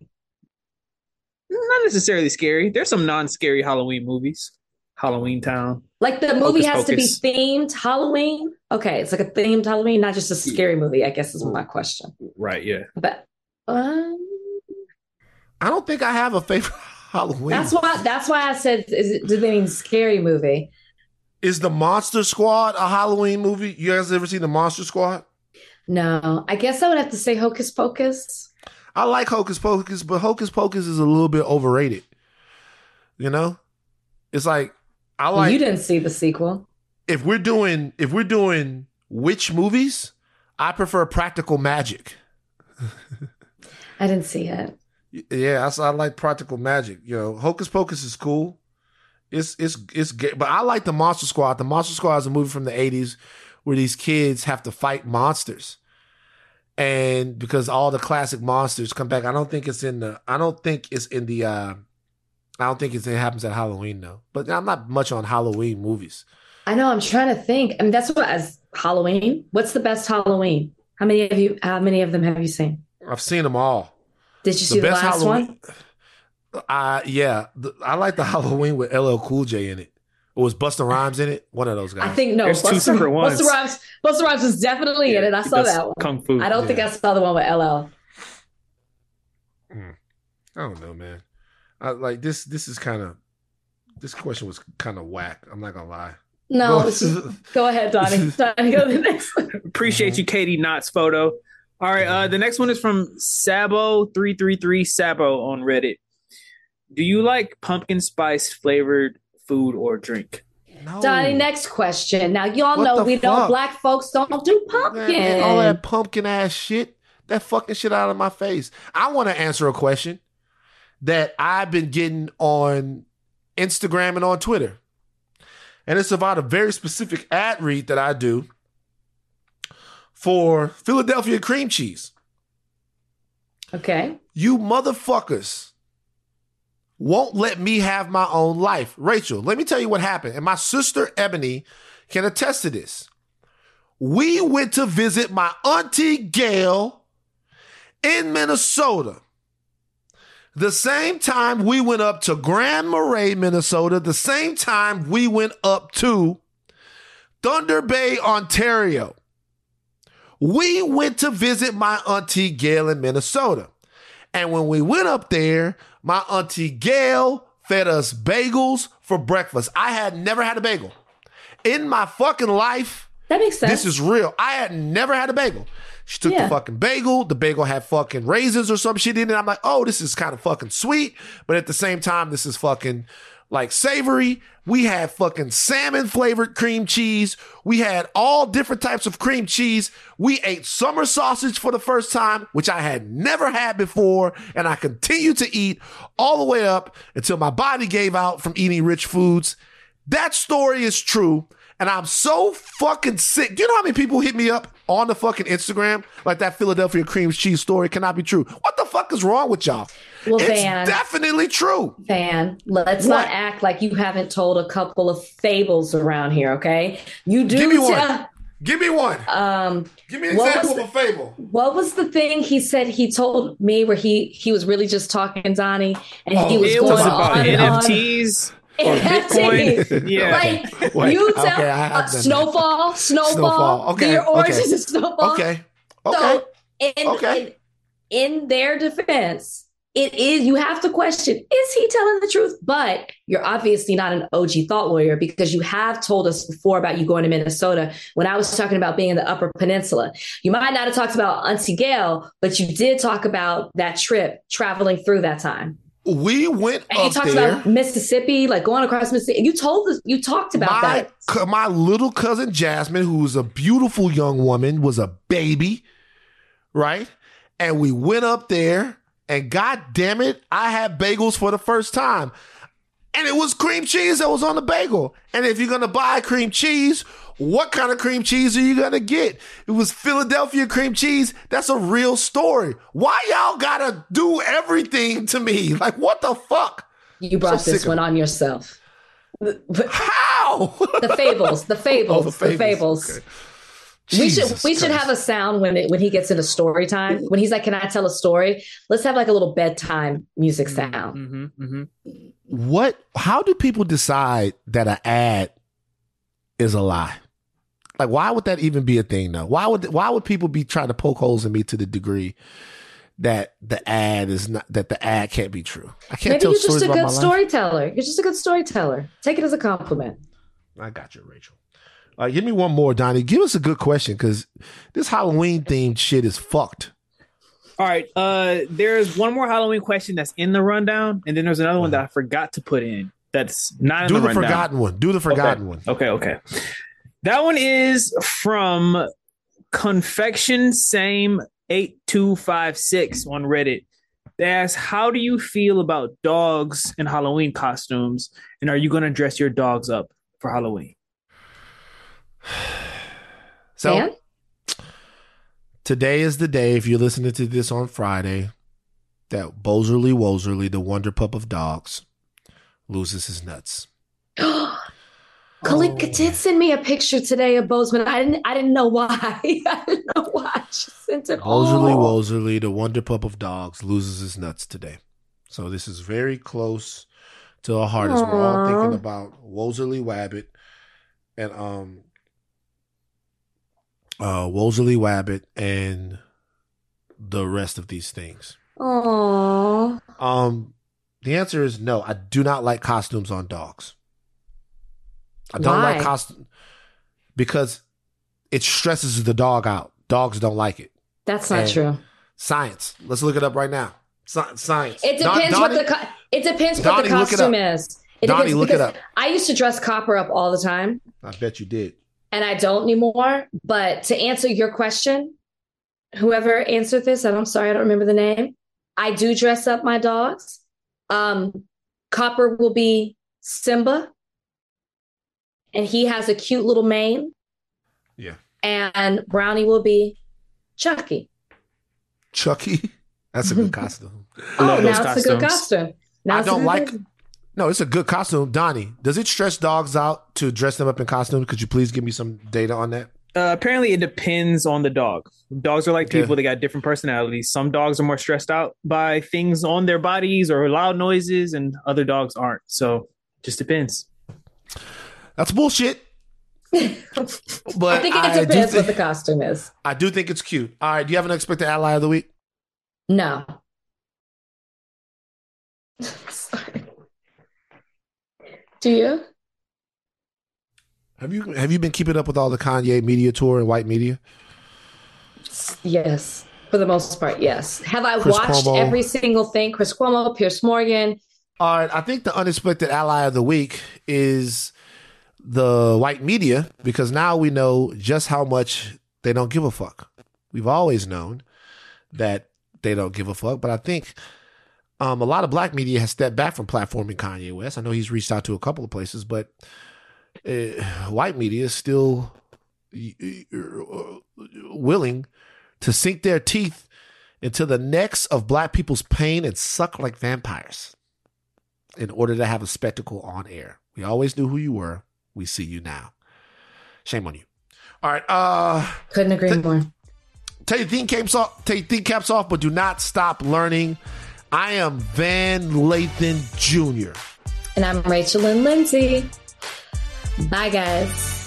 [SPEAKER 20] Not necessarily scary. There's some non-scary Halloween movies. Halloween Town.
[SPEAKER 2] Like the movie
[SPEAKER 20] Hocus
[SPEAKER 2] has to be themed Halloween. Okay, it's like a themed Halloween, not just a scary movie. I guess is my question.
[SPEAKER 20] Right, yeah.
[SPEAKER 2] But um,
[SPEAKER 1] I don't think I have a favorite Halloween.
[SPEAKER 2] that's why that's why I said is it do they mean scary movie?
[SPEAKER 1] Is the Monster Squad a Halloween movie? You guys ever seen the Monster Squad?
[SPEAKER 2] No, I guess I would have to say Hocus Pocus.
[SPEAKER 1] I like Hocus Pocus, but Hocus Pocus is a little bit overrated. You know? It's like I like
[SPEAKER 2] you didn't see the sequel.
[SPEAKER 1] if we're doing if we're doing witch movies, I prefer practical magic.
[SPEAKER 2] I didn't see it.
[SPEAKER 1] Yeah, I, I like practical magic. You know, Hocus Pocus is cool. It's it's it's gay, but I like the Monster Squad. The Monster Squad is a movie from the '80s where these kids have to fight monsters, and because all the classic monsters come back. I don't think it's in the. I don't think it's in the. uh I don't think it's, it happens at Halloween though. But I'm not much on Halloween movies.
[SPEAKER 2] I know. I'm trying to think. I mean, that's what as Halloween. What's the best Halloween? How many of you? How many of them have you seen?
[SPEAKER 1] I've seen them all.
[SPEAKER 2] Did you see the last one?
[SPEAKER 1] Uh yeah, the, I like the Halloween with LL Cool J in it. Or was Busta Rhymes in it? One of those guys.
[SPEAKER 2] I think no.
[SPEAKER 20] There's two
[SPEAKER 2] Busta,
[SPEAKER 20] separate ones.
[SPEAKER 2] Busta Rhymes. Busta Rhymes was definitely in it. I saw that one.
[SPEAKER 20] Kung Fu.
[SPEAKER 2] I don't think I saw the one with LL.
[SPEAKER 1] I don't know, man. I, like this. This is kind of. This question was kind of whack. I'm not gonna lie.
[SPEAKER 2] No,
[SPEAKER 1] Go-
[SPEAKER 2] go ahead, Donnie. Donnie, go to the next one.
[SPEAKER 20] Appreciate you, Katie Knott's photo. All right, uh, the next one is from Sabo333 Sabo on Reddit. Do you like pumpkin spice flavored food or drink?
[SPEAKER 2] Donnie, next question. Now y'all
[SPEAKER 1] What
[SPEAKER 2] know
[SPEAKER 1] the
[SPEAKER 2] we don't. Black folks don't do
[SPEAKER 1] Man,
[SPEAKER 2] pumpkin.
[SPEAKER 1] all that pumpkin ass shit. That fucking shit out of my face. I want to answer a question that I've been getting on Instagram and on Twitter. And it's about a very specific ad read that I do for Philadelphia cream cheese.
[SPEAKER 2] Okay.
[SPEAKER 1] You motherfuckers won't let me have my own life. Rachel, let me tell you what happened. And my sister Ebony can attest to this. We went to visit my auntie Gail in Minnesota. The same time we went up to Grand Marais, Minnesota, the same time we went up to Thunder Bay, Ontario. We went to visit my auntie Gail in Minnesota. And when we went up there, my auntie Gail fed us bagels for breakfast. I had never had a bagel in my fucking life.
[SPEAKER 2] That makes sense.
[SPEAKER 1] This is real. I had never had a bagel. She took
[SPEAKER 2] Yeah.
[SPEAKER 1] the fucking bagel. The bagel had fucking raisins or some shit in it. I'm like, oh, this is kind of fucking sweet. But at the same time, this is fucking like savory. We had fucking salmon flavored cream cheese. We had all different types of cream cheese. We ate summer sausage for the first time, which I had never had before. And I continued to eat all the way up until my body gave out from eating rich foods. That story is true. And I'm so fucking sick. Do you know how many people hit me up on the fucking Instagram? Like that Philadelphia cream cheese story cannot be true. What the fuck is wrong with y'all?
[SPEAKER 2] Well,
[SPEAKER 1] it's
[SPEAKER 2] Van.
[SPEAKER 1] definitely true.
[SPEAKER 2] Fan, let's
[SPEAKER 1] What?
[SPEAKER 2] not act like you haven't told a couple of fables around here, okay? You do
[SPEAKER 1] Give me one.
[SPEAKER 2] tell-
[SPEAKER 1] Give me one.
[SPEAKER 2] Um,
[SPEAKER 1] Give me an example
[SPEAKER 2] was
[SPEAKER 1] of a fable.
[SPEAKER 2] What was the thing he said he told me where he he was really just talking Donnie and he
[SPEAKER 20] Oh,
[SPEAKER 2] was
[SPEAKER 20] it
[SPEAKER 2] going
[SPEAKER 20] was about
[SPEAKER 2] on and on.
[SPEAKER 20] NFTs or
[SPEAKER 2] NFTs.
[SPEAKER 20] Bitcoin. Yeah.
[SPEAKER 2] Like
[SPEAKER 1] Wait,
[SPEAKER 2] you
[SPEAKER 1] okay,
[SPEAKER 2] tell
[SPEAKER 1] I have
[SPEAKER 2] uh,
[SPEAKER 1] done that.
[SPEAKER 2] snowfall, snowfall,
[SPEAKER 1] Snowfall. Okay,
[SPEAKER 2] beer
[SPEAKER 1] okay.
[SPEAKER 2] oranges snowfall.
[SPEAKER 1] Okay. Okay.
[SPEAKER 2] So in,
[SPEAKER 1] Okay.
[SPEAKER 2] in in their defense, it is you have to question, is he telling the truth? But you're obviously not an OG thought lawyer because you have told us before about you going to Minnesota when I was talking about being in the upper peninsula. You might not have talked about Auntie Gail, but you did talk about that trip traveling through that time.
[SPEAKER 1] We went
[SPEAKER 2] And you talked
[SPEAKER 1] there.
[SPEAKER 2] about Mississippi, like going across Mississippi. You told us you talked about
[SPEAKER 1] my,
[SPEAKER 2] that.
[SPEAKER 1] my little cousin Jasmine, who was a beautiful young woman, was a baby, right? And we went up there, and god damn it, I had bagels for the first time. And it was cream cheese that was on the bagel. And if you're gonna buy cream cheese, what kind of cream cheese are you gonna get? It was Philadelphia cream cheese. That's a real story. Why y'all gotta do everything to me? Like, what the fuck?
[SPEAKER 2] You brought
[SPEAKER 1] So
[SPEAKER 2] this one on yourself.
[SPEAKER 1] How?
[SPEAKER 2] The fables, the fables,
[SPEAKER 1] Oh, the
[SPEAKER 2] the
[SPEAKER 1] fables.
[SPEAKER 2] fables.
[SPEAKER 1] Okay.
[SPEAKER 2] We should
[SPEAKER 1] Jesus
[SPEAKER 2] we should have a sound when it when he gets into story time. When he's like, "Can I tell a story?" Let's have like a little bedtime music sound.
[SPEAKER 20] Mm-hmm, mm-hmm.
[SPEAKER 1] what how do people decide that an ad is a lie like why would that even be a thing though why would why would people be trying to poke holes in me to the degree that the ad is not that the ad can't be true i can't
[SPEAKER 2] Maybe
[SPEAKER 1] tell
[SPEAKER 2] you're just a good
[SPEAKER 1] my life
[SPEAKER 2] storyteller. You're just a good storyteller. Take it as a compliment.
[SPEAKER 1] i got you rachel uh, give me one more donnie give us a good question because this halloween themed shit is fucked
[SPEAKER 20] All right. Uh, there's one more Halloween question that's in the rundown, and then there's another one that I forgot to put in. That's not in
[SPEAKER 1] do
[SPEAKER 20] the,
[SPEAKER 1] the
[SPEAKER 20] rundown.
[SPEAKER 1] forgotten one do the forgotten
[SPEAKER 20] okay.
[SPEAKER 1] one
[SPEAKER 20] Okay, okay. That one is from Confection Same eight two five six on Reddit. They ask, "How do you feel about dogs in Halloween costumes, and are you going to dress your dogs up for Halloween?"
[SPEAKER 1] so? Today is the day, if you're listening to this on Friday, that Boserly Woserly, the wonder pup of dogs, loses his nuts.
[SPEAKER 2] Kalika did send me a picture today of Bozeman. I didn't I didn't know why. I didn't know why she sent it.
[SPEAKER 1] Boserly
[SPEAKER 2] all.
[SPEAKER 1] Woserly, the wonder pup of dogs, loses his nuts today. So this is very close to our heart as we're all thinking about Woserly Wabbit and um uh Woserly Wabbit and the rest of these things.
[SPEAKER 2] Aww.
[SPEAKER 1] Um, the answer is no. I do not like costumes on dogs. I don't
[SPEAKER 2] Why?
[SPEAKER 1] like costume because it stresses the dog out. Dogs don't like it.
[SPEAKER 2] That's not
[SPEAKER 1] And
[SPEAKER 2] true.
[SPEAKER 1] Science. Let's look it up right now. Sci- science.
[SPEAKER 2] It
[SPEAKER 1] Don-
[SPEAKER 2] depends what
[SPEAKER 1] Donnie-
[SPEAKER 2] the co- it depends what the costume
[SPEAKER 1] up.
[SPEAKER 2] is. It
[SPEAKER 1] Donnie, look it up.
[SPEAKER 2] I used to dress Copper up all the time,
[SPEAKER 1] I bet you did.
[SPEAKER 2] And I don't anymore. But to answer your question, whoever answered this, and I'm sorry I don't remember the name. I do dress up my dogs. Um, Copper will be Simba, and he has a cute little mane,
[SPEAKER 1] Yeah.
[SPEAKER 2] and Brownie will be Chucky.
[SPEAKER 1] Chucky. That's a good costume.
[SPEAKER 2] Oh,
[SPEAKER 20] love those
[SPEAKER 2] now it's a good costume. Now
[SPEAKER 1] I don't
[SPEAKER 2] good
[SPEAKER 1] like.
[SPEAKER 2] costume.
[SPEAKER 1] No, it's a good costume. Donnie, does it stress dogs out to dress them up in costumes? Could you please give me some data on that?
[SPEAKER 20] Uh, apparently, it depends on the dog. Dogs are like
[SPEAKER 1] Okay.
[SPEAKER 20] people; they got different personalities. Some dogs are more stressed out by things on their bodies or loud noises, and other dogs aren't. So, just depends.
[SPEAKER 1] That's bullshit. But
[SPEAKER 2] I think it
[SPEAKER 1] do
[SPEAKER 2] depends
[SPEAKER 1] thi-
[SPEAKER 2] what the costume is.
[SPEAKER 1] I do think it's cute. All right, do you have an expected ally of the week?
[SPEAKER 2] No. Sorry. Do you?
[SPEAKER 1] Have you have you been keeping up with all the Kanye media tour and white media?
[SPEAKER 2] Yes. For the most part, yes. Have I
[SPEAKER 1] Chris
[SPEAKER 2] watched
[SPEAKER 1] Cuomo.
[SPEAKER 2] every single thing? Chris Cuomo, Piers Morgan.
[SPEAKER 1] All right, I think the unexpected ally of the week is the white media because now we know just how much they don't give a fuck. We've always known that they don't give a fuck, but I think um, a lot of black media has stepped back from platforming Kanye West. I know he's reached out to a couple of places, but uh, white media is still uh, willing to sink their teeth into the necks of black people's pain and suck like vampires in order to have a spectacle on air. We always knew who you were. We see you now. Shame on you. All right. Uh
[SPEAKER 2] couldn't agree more.
[SPEAKER 1] Take your thinking caps off. Take your thinking caps off, but do not stop learning. I am Van Lathan Jr.
[SPEAKER 2] And I'm Rachel and Lindsay. Bye, guys.